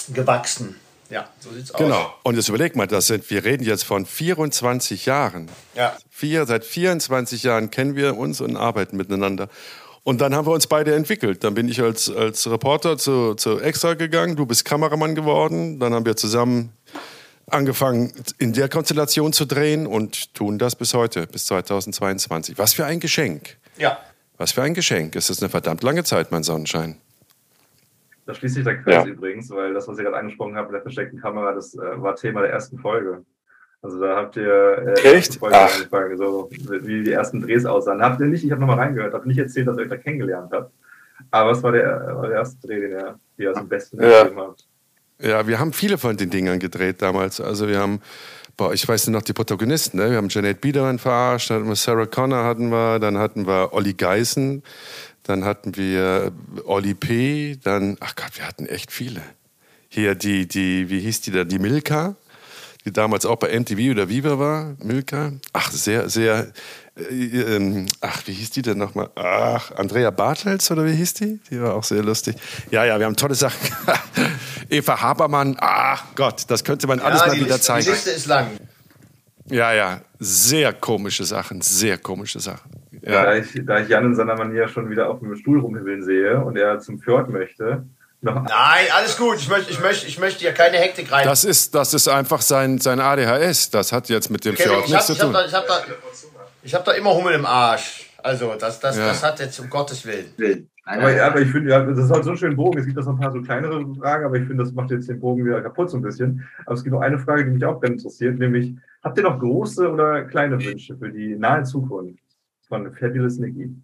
gewachsen. Ja, so sieht's aus. Genau. Und jetzt überleg mal, das sind, wir reden jetzt von 24 Jahren. Ja. Vier, seit 24 Jahren kennen wir uns und arbeiten miteinander. Und dann haben wir uns beide entwickelt. Dann bin ich als, als Reporter zu, zu Extra gegangen, du bist Kameramann geworden. Dann haben wir zusammen angefangen, in der Konstellation zu drehen und tun das bis heute, bis 2022. Was für ein Geschenk. Ja. Was für ein Geschenk. Es ist eine verdammt lange Zeit, mein Sonnenschein. Da schließt sich der Kreis ja. übrigens, weil das, was ich gerade angesprochen habe mit der versteckten Kamera, das äh, war Thema der ersten Folge. Also da habt ihr äh, Echt? angefangen, so wie die ersten Drehs aussahen. Habt ihr nicht, ich habe nochmal reingehört, habt nicht erzählt, dass ihr euch da kennengelernt habt. Aber es war der, war der erste Dreh, den ihr, ihr aus dem besten ja. gegeben habt. Ja, wir haben viele von den Dingern gedreht damals. Also wir haben boah, ich weiß noch die Protagonisten, ne? Wir haben Janet Biedermann verarscht, dann hatten wir Sarah Connor hatten wir, dann hatten wir Olli Geißen, dann hatten wir Olli P., dann, ach Gott, wir hatten echt viele. Hier die, die, wie hieß die da, die Milka, die damals auch bei MTV oder Viva war, Milka. Ach, sehr, sehr, äh, ähm, ach, wie hieß die denn nochmal? Ach, Andrea Bartels oder wie hieß die? Die war auch sehr lustig. Ja, ja, wir haben tolle Sachen. Eva Habermann, ach Gott, das könnte man alles ja, mal wieder Liste, zeigen. Die Liste ist lang. Ja, ja, sehr komische Sachen, sehr komische Sachen. Ja. Da, ich, da ich Jan in seiner Manier schon wieder auf dem Stuhl rumhibbeln sehe und er zum Fjord möchte, Nein, alles gut. Ich möchte, ich möchte, ich möchte ja keine Hektik rein. Das ist, das ist einfach sein, sein ADHS. Das hat jetzt mit dem Kevin, Fjord ich nichts habe zu hab tun. da, ich hab da, ich hab da immer Hummel im Arsch. Also, das, das, Ja. das hat jetzt um Gottes Willen. Nein, Aber, nein, aber ich finde, ja, das ist halt so ein schöner Bogen. Es gibt noch ein paar so kleinere Fragen, aber ich finde, das macht jetzt den Bogen wieder kaputt so ein bisschen. Aber es gibt noch eine Frage, die mich auch ganz interessiert, nämlich, habt ihr noch große oder kleine Wünsche für die nahe Zukunft von Fabulous Nicky?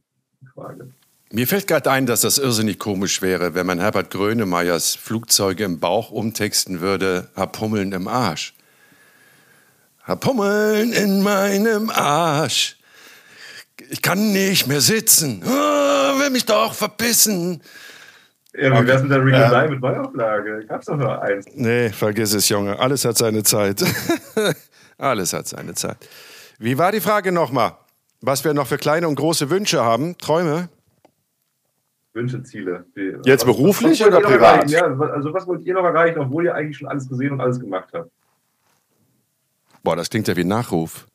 Frage. Mir fällt gerade ein, dass das irrsinnig komisch wäre, wenn man Herbert Grönemeyers Flugzeuge im Bauch umtexten würde, hab Hummeln im Arsch. Hab Hummeln in meinem Arsch. Ich kann nicht mehr sitzen. Ah, will mich doch verpissen. Ja, wie wär's mit der Regelei mit Neuauflage? Gab's doch nur eins. Nee, vergiss es, Junge. Alles hat seine Zeit. Alles hat seine Zeit. Wie war die Frage nochmal? Was wir noch für kleine und große Wünsche haben? Träume? Wünsche, Ziele. Jetzt beruflich wollt ihr oder privat? Ja, also was wollt ihr noch erreichen, obwohl ihr eigentlich schon alles gesehen und alles gemacht habt? Boah, das klingt ja wie ein Nachruf.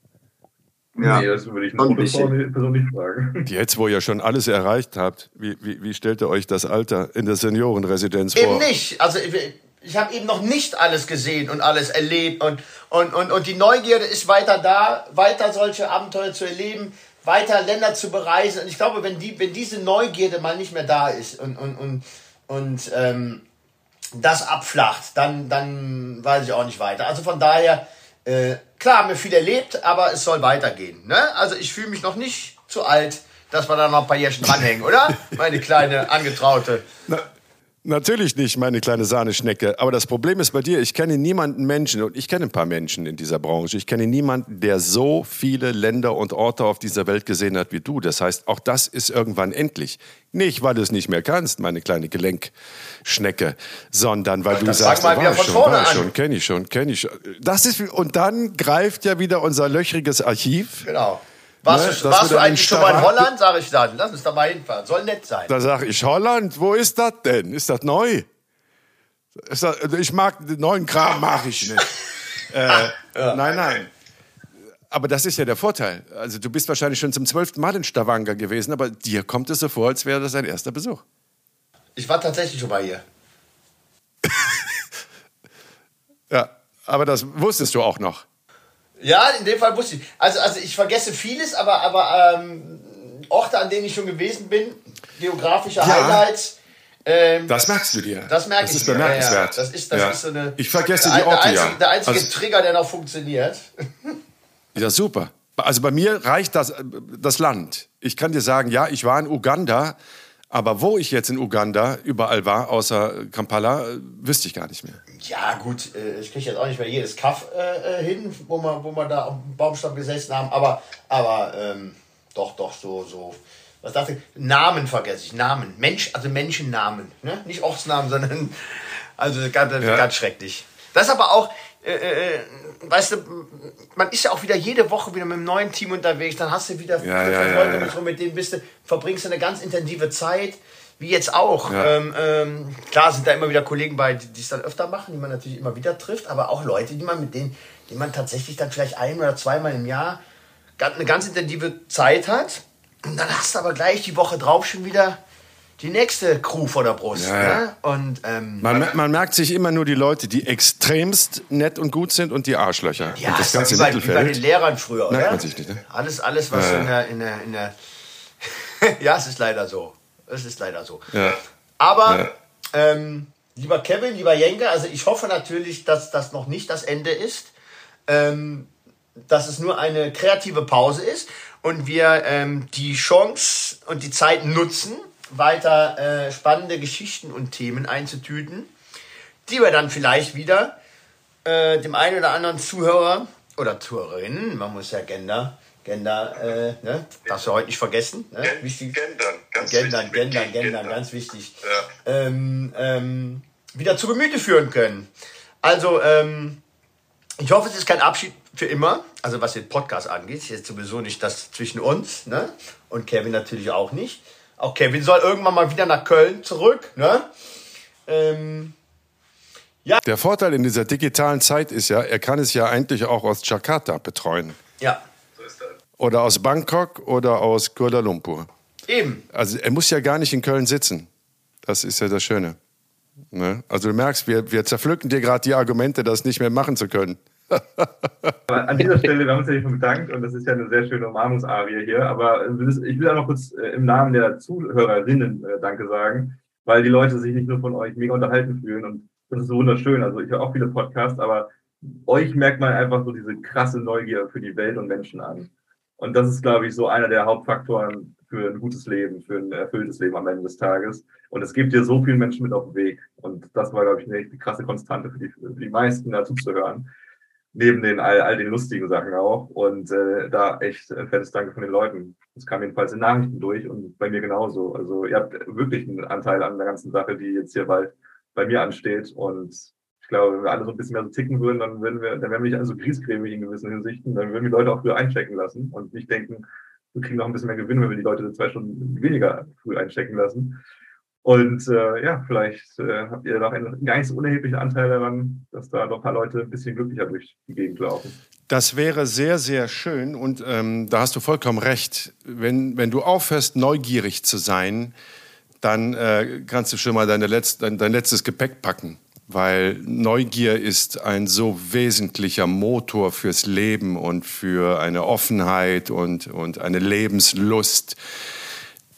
Ja. Nee, das würde ich eine. Person nicht fragen. Jetzt, wo ihr schon alles erreicht habt, wie, wie, wie stellt ihr euch das Alter in der Seniorenresidenz Eben vor? nicht. Also ich, ich habe eben noch nicht alles gesehen und alles erlebt und, und, und, und die Neugierde ist weiter da, weiter solche Abenteuer zu erleben, weiter Länder zu bereisen. Und ich glaube, wenn, die, wenn diese Neugierde mal nicht mehr da ist und, und, und, und ähm, das abflacht, dann, dann weiß ich auch nicht weiter. Also von daher, äh, klar, haben wir viel erlebt, aber es soll weitergehen. Ne? Also ich fühle mich noch nicht zu alt, dass wir da noch ein paar Jährchen dranhängen, oder? Meine kleine Angetraute. Na, natürlich nicht, meine kleine Sahneschnecke. Aber das Problem ist bei dir, ich kenne niemanden Menschen, und ich kenne ein paar Menschen in dieser Branche, ich kenne niemanden, der so viele Länder und Orte auf dieser Welt gesehen hat wie du. Das heißt, auch das ist irgendwann endlich. Nicht, weil du es nicht mehr kannst, meine kleine Gelenkschnecke, sondern weil du sagst, fang mal war schon, war schon, kenne ich schon, kenne ich schon. Das ist, und dann greift ja wieder unser löchriges Archiv. Genau. Warst, Ne, du, warst du eigentlich schon mal in Holland? Sag ich dann. Lass uns da mal hinfahren. Soll nett sein. Da sage ich, Holland, wo ist das denn? Ist das neu? Ist das, ich mag den neuen Kram, mache ich nicht. äh, Nein, nein. Aber das ist ja der Vorteil. Also du bist wahrscheinlich schon zum zwölften Mal in Stavanger gewesen, aber dir kommt es so vor, als wäre das dein erster Besuch. Ich war tatsächlich schon mal hier. Ja, aber das wusstest du auch noch. Ja, in dem Fall wusste ich. Also, also ich vergesse vieles, aber, aber ähm, Orte, an denen ich schon gewesen bin, geografische Highlights. Ähm, Das merkst du dir. das merke das ich ist mir. Ja, bemerkenswert. ja. Das ist, das Ja. ist so eine. ich vergesse die Orte ja. Der einzige Also, Trigger, der noch funktioniert. Ja, super. Also bei mir reicht das, das Land. Ich kann dir sagen, ja, ich war in Uganda, aber wo ich jetzt in Uganda überall war, außer Kampala, wüsste ich gar nicht mehr. Ja, gut, äh, ich kriege jetzt auch nicht mehr jedes Kaff äh, äh, hin, wo wir, wo wir da am Baumstamm gesessen haben, aber, aber ähm, doch, doch, so, so. Was dachte ich? Namen vergesse ich, Namen. Mensch, also Menschennamen. Ne? Nicht Ortsnamen, sondern also ganz, Ja. ganz schrecklich. Das ist aber auch, äh, äh, weißt du, man ist ja auch wieder jede Woche wieder mit einem neuen Team unterwegs, dann hast du wieder Ja, ja, ja, Leute ja. mit rum, mit denen bist du, verbringst du eine ganz intensive Zeit, wie jetzt auch. Ja. Ähm, ähm, klar sind da immer wieder Kollegen bei, die es dann öfter machen, die man natürlich immer wieder trifft, aber auch Leute, die man mit denen, die man tatsächlich dann vielleicht ein oder zweimal im Jahr eine ganz intensive Zeit hat. Und dann hast du aber gleich die Woche drauf schon wieder die nächste Crew vor der Brust. Ja, ja. Ne? Und ähm, Man, mer- man merkt sich immer nur die Leute, die extremst nett und gut sind und die Arschlöcher. ja, und das ganze wie bei, wie bei den Mittelfeld. Lehrern früher, Merkt oder? man sich nicht, ne? Alles, alles, was in der, in der, in der ja, es ist leider so. Es ist leider so. Ja. Aber, Ja. ähm, lieber Kevin, lieber Jenke, also ich hoffe natürlich, dass das noch nicht das Ende ist. Ähm, dass es nur eine kreative Pause ist und wir ähm, die Chance und die Zeit nutzen, weiter äh, spannende Geschichten und Themen einzutüten, die wir dann vielleicht wieder äh, dem einen oder anderen Zuhörer oder Zuhörerinnen, man muss ja Gender, Gender, äh, ne? darfst du heute nicht vergessen. Ne? Wichtig. Gendern, ganz Gendern, wichtig. Gendern, Gendern, Gendern, ganz wichtig. Ja. Ähm, ähm, wieder zu Gemüte führen können. Also, ähm, ich hoffe, es ist kein Abschied für immer. Also was den Podcast angeht, ist sowieso nicht das zwischen uns, ne? Und Kevin natürlich auch nicht. Auch Kevin soll irgendwann mal wieder nach Köln zurück, ne? Ähm, ja. Der Vorteil in dieser digitalen Zeit ist ja, er kann es ja eigentlich auch aus Jakarta betreuen. Ja. Oder aus Bangkok oder aus Kuala Lumpur. Eben. Also er muss ja gar nicht in Köln sitzen. Das ist ja das Schöne. Ne? Also du merkst, wir, wir zerpflücken dir gerade die Argumente, das nicht mehr machen zu können. Aber an dieser Stelle, wir haben uns ja schon bedankt und das ist ja eine sehr schöne Umarmungsarie hier, aber ich will auch noch kurz äh, im Namen der Zuhörerinnen äh, Danke sagen, weil die Leute sich nicht nur von euch mega unterhalten fühlen und das ist so wunderschön. Also ich höre auch viele Podcasts, aber euch merkt man einfach so diese krasse Neugier für die Welt und Menschen an. Und das ist, glaube ich, so einer der Hauptfaktoren für ein gutes Leben, für ein erfülltes Leben am Ende des Tages. Und es gibt dir so vielen Menschen mit auf den Weg. Und das war, glaube ich, eine krasse Konstante für die, für die meisten dazu zu hören. Neben den all, all den lustigen Sachen auch. Und äh, da echt ein fettes Danke von den Leuten. Das kam jedenfalls in Nachrichten durch und bei mir genauso. Also ihr habt wirklich einen Anteil an der ganzen Sache, die jetzt hier bald bei mir ansteht. Und ich glaube, wenn wir alle so ein bisschen mehr so ticken würden, dann würden wir, dann wären wir nicht alle so griesgrämig in gewissen Hinsichten, dann würden die Leute auch früher einchecken lassen und nicht denken, wir kriegen noch ein bisschen mehr Gewinn, wenn wir die Leute zwei Stunden weniger früh einchecken lassen. Und äh, ja, vielleicht äh, habt ihr noch einen so unerheblichen Anteil daran, dass da noch ein paar Leute ein bisschen glücklicher durch die Gegend laufen. Das wäre sehr, sehr schön und ähm, da hast du vollkommen recht. Wenn, wenn du aufhörst, neugierig zu sein, dann äh, kannst du schon mal deine Letz-, dein, dein letztes Gepäck packen weil Neugier ist ein so wesentlicher Motor fürs Leben und für eine Offenheit und, und eine Lebenslust,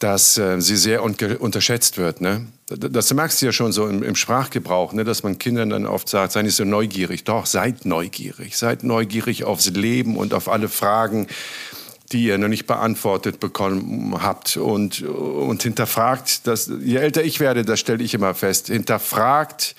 dass äh, sie sehr unterschätzt wird. Ne? Das merkst du ja schon so im, im Sprachgebrauch, ne? dass man Kindern dann oft sagt, sei nicht so neugierig. Doch, seid neugierig. Seid neugierig aufs Leben und auf alle Fragen, die ihr noch nicht beantwortet bekommen habt und, und hinterfragt, dass, je älter ich werde, das stelle ich immer fest, hinterfragt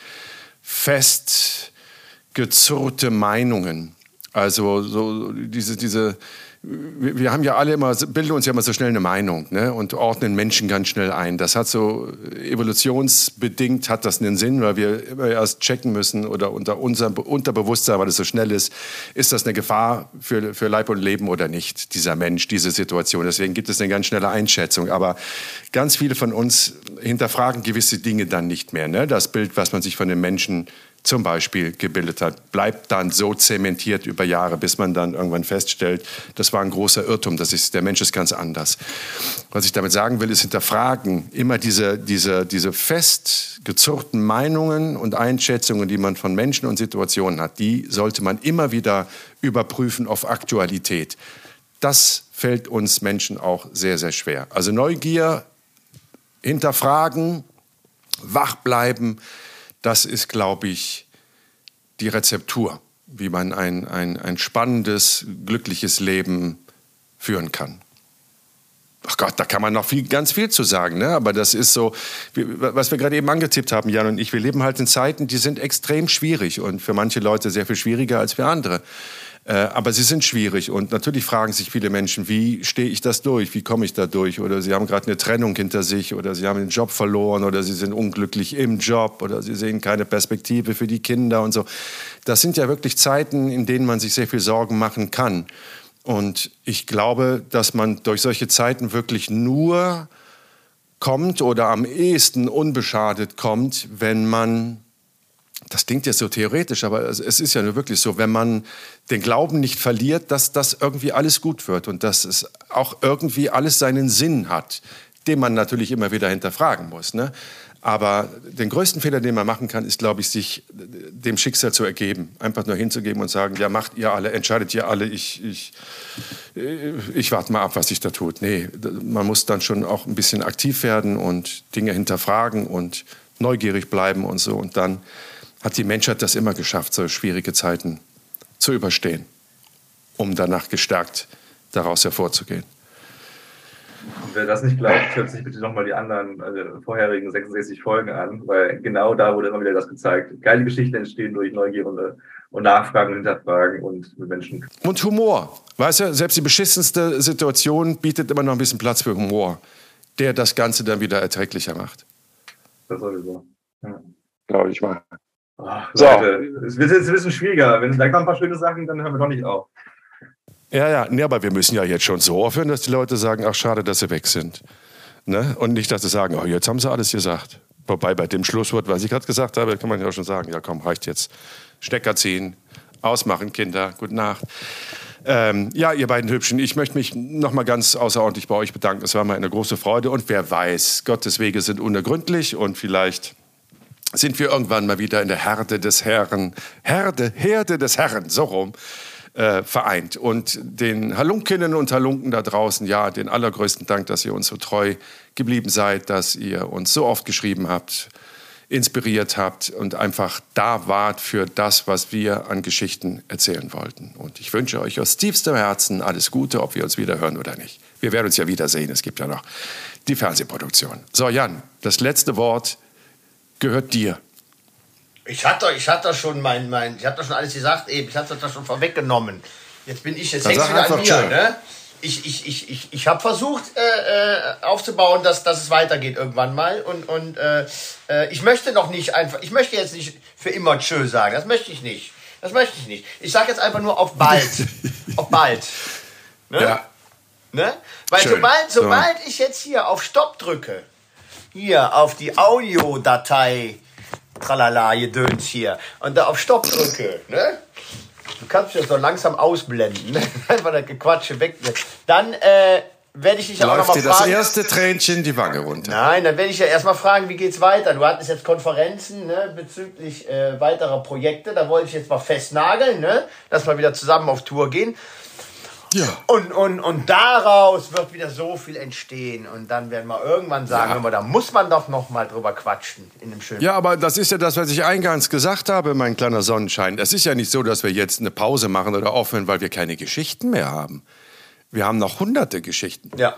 festgezurrte Meinungen. Also so diese, diese wir haben ja alle immer, bilden uns ja immer so schnell eine Meinung ne? und ordnen Menschen ganz schnell ein. Das hat so evolutionsbedingt hat das einen Sinn, weil wir immer erst checken müssen oder unter unserem Unterbewusstsein, weil es so schnell ist, ist das eine Gefahr für, für Leib und Leben oder nicht, dieser Mensch, diese Situation. Deswegen gibt es eine ganz schnelle Einschätzung. Aber ganz viele von uns hinterfragen gewisse Dinge dann nicht mehr. Ne? Das Bild, was man sich von den Menschen zum Beispiel gebildet hat, bleibt dann so zementiert über Jahre, bis man dann irgendwann feststellt, das war ein großer Irrtum, das ist, der Mensch ist ganz anders. Was ich damit sagen will, ist hinterfragen immer diese, diese, diese festgezurrten Meinungen und Einschätzungen, die man von Menschen und Situationen hat, die sollte man immer wieder überprüfen auf Aktualität. Das fällt uns Menschen auch sehr, sehr schwer. Also Neugier, hinterfragen, wach bleiben, das ist, glaube ich, die Rezeptur, wie man ein, ein, ein spannendes, glückliches Leben führen kann. Ach Gott, da kann man noch viel, ganz viel zu sagen, ne? aber das ist so, was wir gerade eben angetippt haben, Jan und ich, wir leben halt in Zeiten, die sind extrem schwierig und für manche Leute sehr viel schwieriger als für andere. Äh, aber sie sind schwierig und natürlich fragen sich viele Menschen, wie stehe ich das durch, wie komme ich da durch? Oder sie haben gerade eine Trennung hinter sich oder sie haben den Job verloren oder sie sind unglücklich im Job oder sie sehen keine Perspektive für die Kinder und so. Das sind ja wirklich Zeiten, in denen man sich sehr viel Sorgen machen kann. Und ich glaube, dass man durch solche Zeiten wirklich nur kommt oder am ehesten unbeschadet kommt, wenn man das klingt jetzt so theoretisch, aber es ist ja nur wirklich so, wenn man den Glauben nicht verliert, dass das irgendwie alles gut wird und dass es auch irgendwie alles seinen Sinn hat, den man natürlich immer wieder hinterfragen muss. Ne? Aber den größten Fehler, den man machen kann, ist, glaube ich, sich dem Schicksal zu ergeben. Einfach nur hinzugeben und sagen, ja, macht ihr alle, entscheidet ihr alle, ich, ich, ich warte mal ab, was sich da tut. Nee, man muss dann schon auch ein bisschen aktiv werden und Dinge hinterfragen und neugierig bleiben und so. Und dann hat die Menschheit das immer geschafft, so schwierige Zeiten zu überstehen, um danach gestärkt daraus hervorzugehen. Wer das nicht glaubt, hört sich bitte nochmal die anderen also vorherigen 66 Folgen an, weil genau da wurde immer wieder das gezeigt. Geile Geschichten entstehen durch Neugier und, und nachfragen und hinterfragen und mit Menschen. Und Humor. Weißt du, selbst die beschissenste Situation bietet immer noch ein bisschen Platz für Humor, der das Ganze dann wieder erträglicher macht. Das sowieso. Ja. Glaube ich mal. Ach, so. Leute, es wird jetzt ein bisschen schwieriger. Wenn da kommen ein paar schöne Sachen, dann hören wir doch nicht auf. Ja, ja, nee, aber wir müssen ja jetzt schon so aufhören, dass die Leute sagen, ach schade, dass sie weg sind. Ne? Und nicht, dass sie sagen, oh, jetzt haben sie alles gesagt. Wobei bei dem Schlusswort, was ich gerade gesagt habe, kann man ja auch schon sagen, ja komm, reicht jetzt. Stecker ziehen, ausmachen, Kinder, gute Nacht. Ähm, ja, ihr beiden Hübschen, ich möchte mich noch mal ganz außerordentlich bei euch bedanken. Es war mir eine große Freude und wer weiß, Gottes Wege sind unergründlich und vielleicht sind wir irgendwann mal wieder in der Herde des Herrn, Herde, Herde des Herrn, so rum, äh, vereint. Und den Halunkinnen und Halunken da draußen, ja, den allergrößten Dank, dass ihr uns so treu geblieben seid, dass ihr uns so oft geschrieben habt, inspiriert habt und einfach da wart für das, was wir an Geschichten erzählen wollten. Und ich wünsche euch aus tiefstem Herzen alles Gute, ob wir uns wieder hören oder nicht. Wir werden uns ja wiedersehen. Es gibt ja noch die Fernsehproduktion. So, Jan, das letzte Wort gehört dir. Ich hatte, ich hatte schon mein, mein, ich hatte schon alles gesagt eben, ich hatte das schon vorweggenommen. Jetzt bin ich, jetzt hängst wieder an mir, ne? Ich, ich, ich, ich, ich habe versucht äh, äh, aufzubauen, dass, dass es weitergeht irgendwann mal. Und, und äh, äh, ich möchte noch nicht einfach, ich möchte jetzt nicht für immer Tschö sagen, das möchte ich nicht. Das möchte ich nicht. Ich sage jetzt einfach nur auf bald. auf bald. Ne? Ja. Ne? Weil Schön. sobald, sobald so. ich jetzt hier auf Stopp drücke, hier auf die Audiodatei, tralala, Gedöns hier, und da auf Stopp drücke, ne? Du kannst das so langsam ausblenden, ne? einfach das Gequatsche weg. Dann äh, werde ich dich ja auch nochmal fragen. das erste Tränchen die Wange runter. Nein, dann werde ich ja erstmal fragen, wie geht's weiter? Du hattest jetzt Konferenzen ne, bezüglich äh, weiterer Projekte. Da wollte ich jetzt mal festnageln, ne? dass wir wieder zusammen auf Tour gehen. Ja. Und, und, und daraus wird wieder so viel entstehen. Und dann werden wir irgendwann sagen, ja. wir, da muss man doch noch mal drüber quatschen in dem schönen. Ja, aber das ist ja das, was ich eingangs gesagt habe, mein kleiner Sonnenschein. Es ist ja nicht so, dass wir jetzt eine Pause machen oder aufhören, weil wir keine Geschichten mehr haben. Wir haben noch hunderte Geschichten. Ja.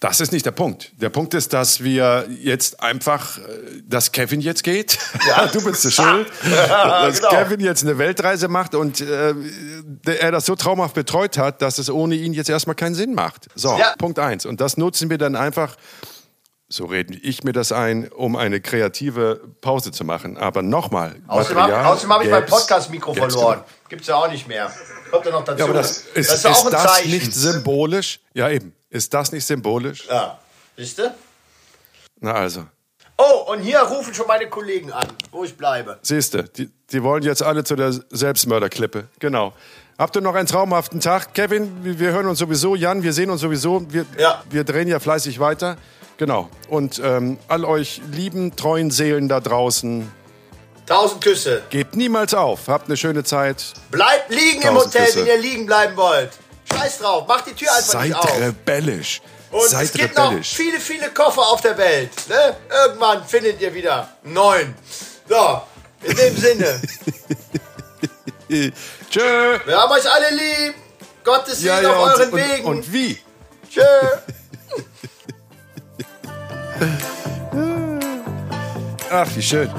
Das ist nicht der Punkt. Der Punkt ist, dass wir jetzt einfach, äh, dass Kevin jetzt geht. Ja. du bist schuld. dass genau. Kevin jetzt eine Weltreise macht und äh, er das so traumhaft betreut hat, dass es ohne ihn jetzt erstmal keinen Sinn macht. So, ja. Punkt eins. Und das nutzen wir dann einfach, so rede ich mir das ein, um eine kreative Pause zu machen. Aber nochmal. Außerdem habe hab ich mein Podcast-Mikro verloren. Gibt es ja auch nicht mehr. Kommt ja noch dazu. Ja, aber das ist, das ist, ist das nicht symbolisch? Ja, eben. Ist das nicht symbolisch? Ja. Siehst du? Na also. Oh, und hier rufen schon meine Kollegen an, wo ich bleibe. Siehst du, die, die wollen jetzt alle zu der Selbstmörderklippe. Genau. Habt ihr noch einen traumhaften Tag? Kevin, wir hören uns sowieso. Jan, wir sehen uns sowieso. Wir, ja. wir drehen ja fleißig weiter. Genau. Und ähm, all euch lieben, treuen Seelen da draußen. Tausend Küsse. Gebt niemals auf. Habt eine schöne Zeit. Bleibt liegen Tausend im Hotel, Küsse. wenn ihr liegen bleiben wollt. Scheiß drauf, mach die Tür einfach Seid nicht auf. Seid rebellisch. Und Seid es gibt rebellisch. noch viele, viele Koffer auf der Welt. Ne? Irgendwann findet ihr wieder neun. So, in dem Sinne. Tschö. Wir haben euch alle lieb. Gottes Willen ja, ja, auf euren und, Wegen. Und, und wie? Tschö. Ach, wie schön.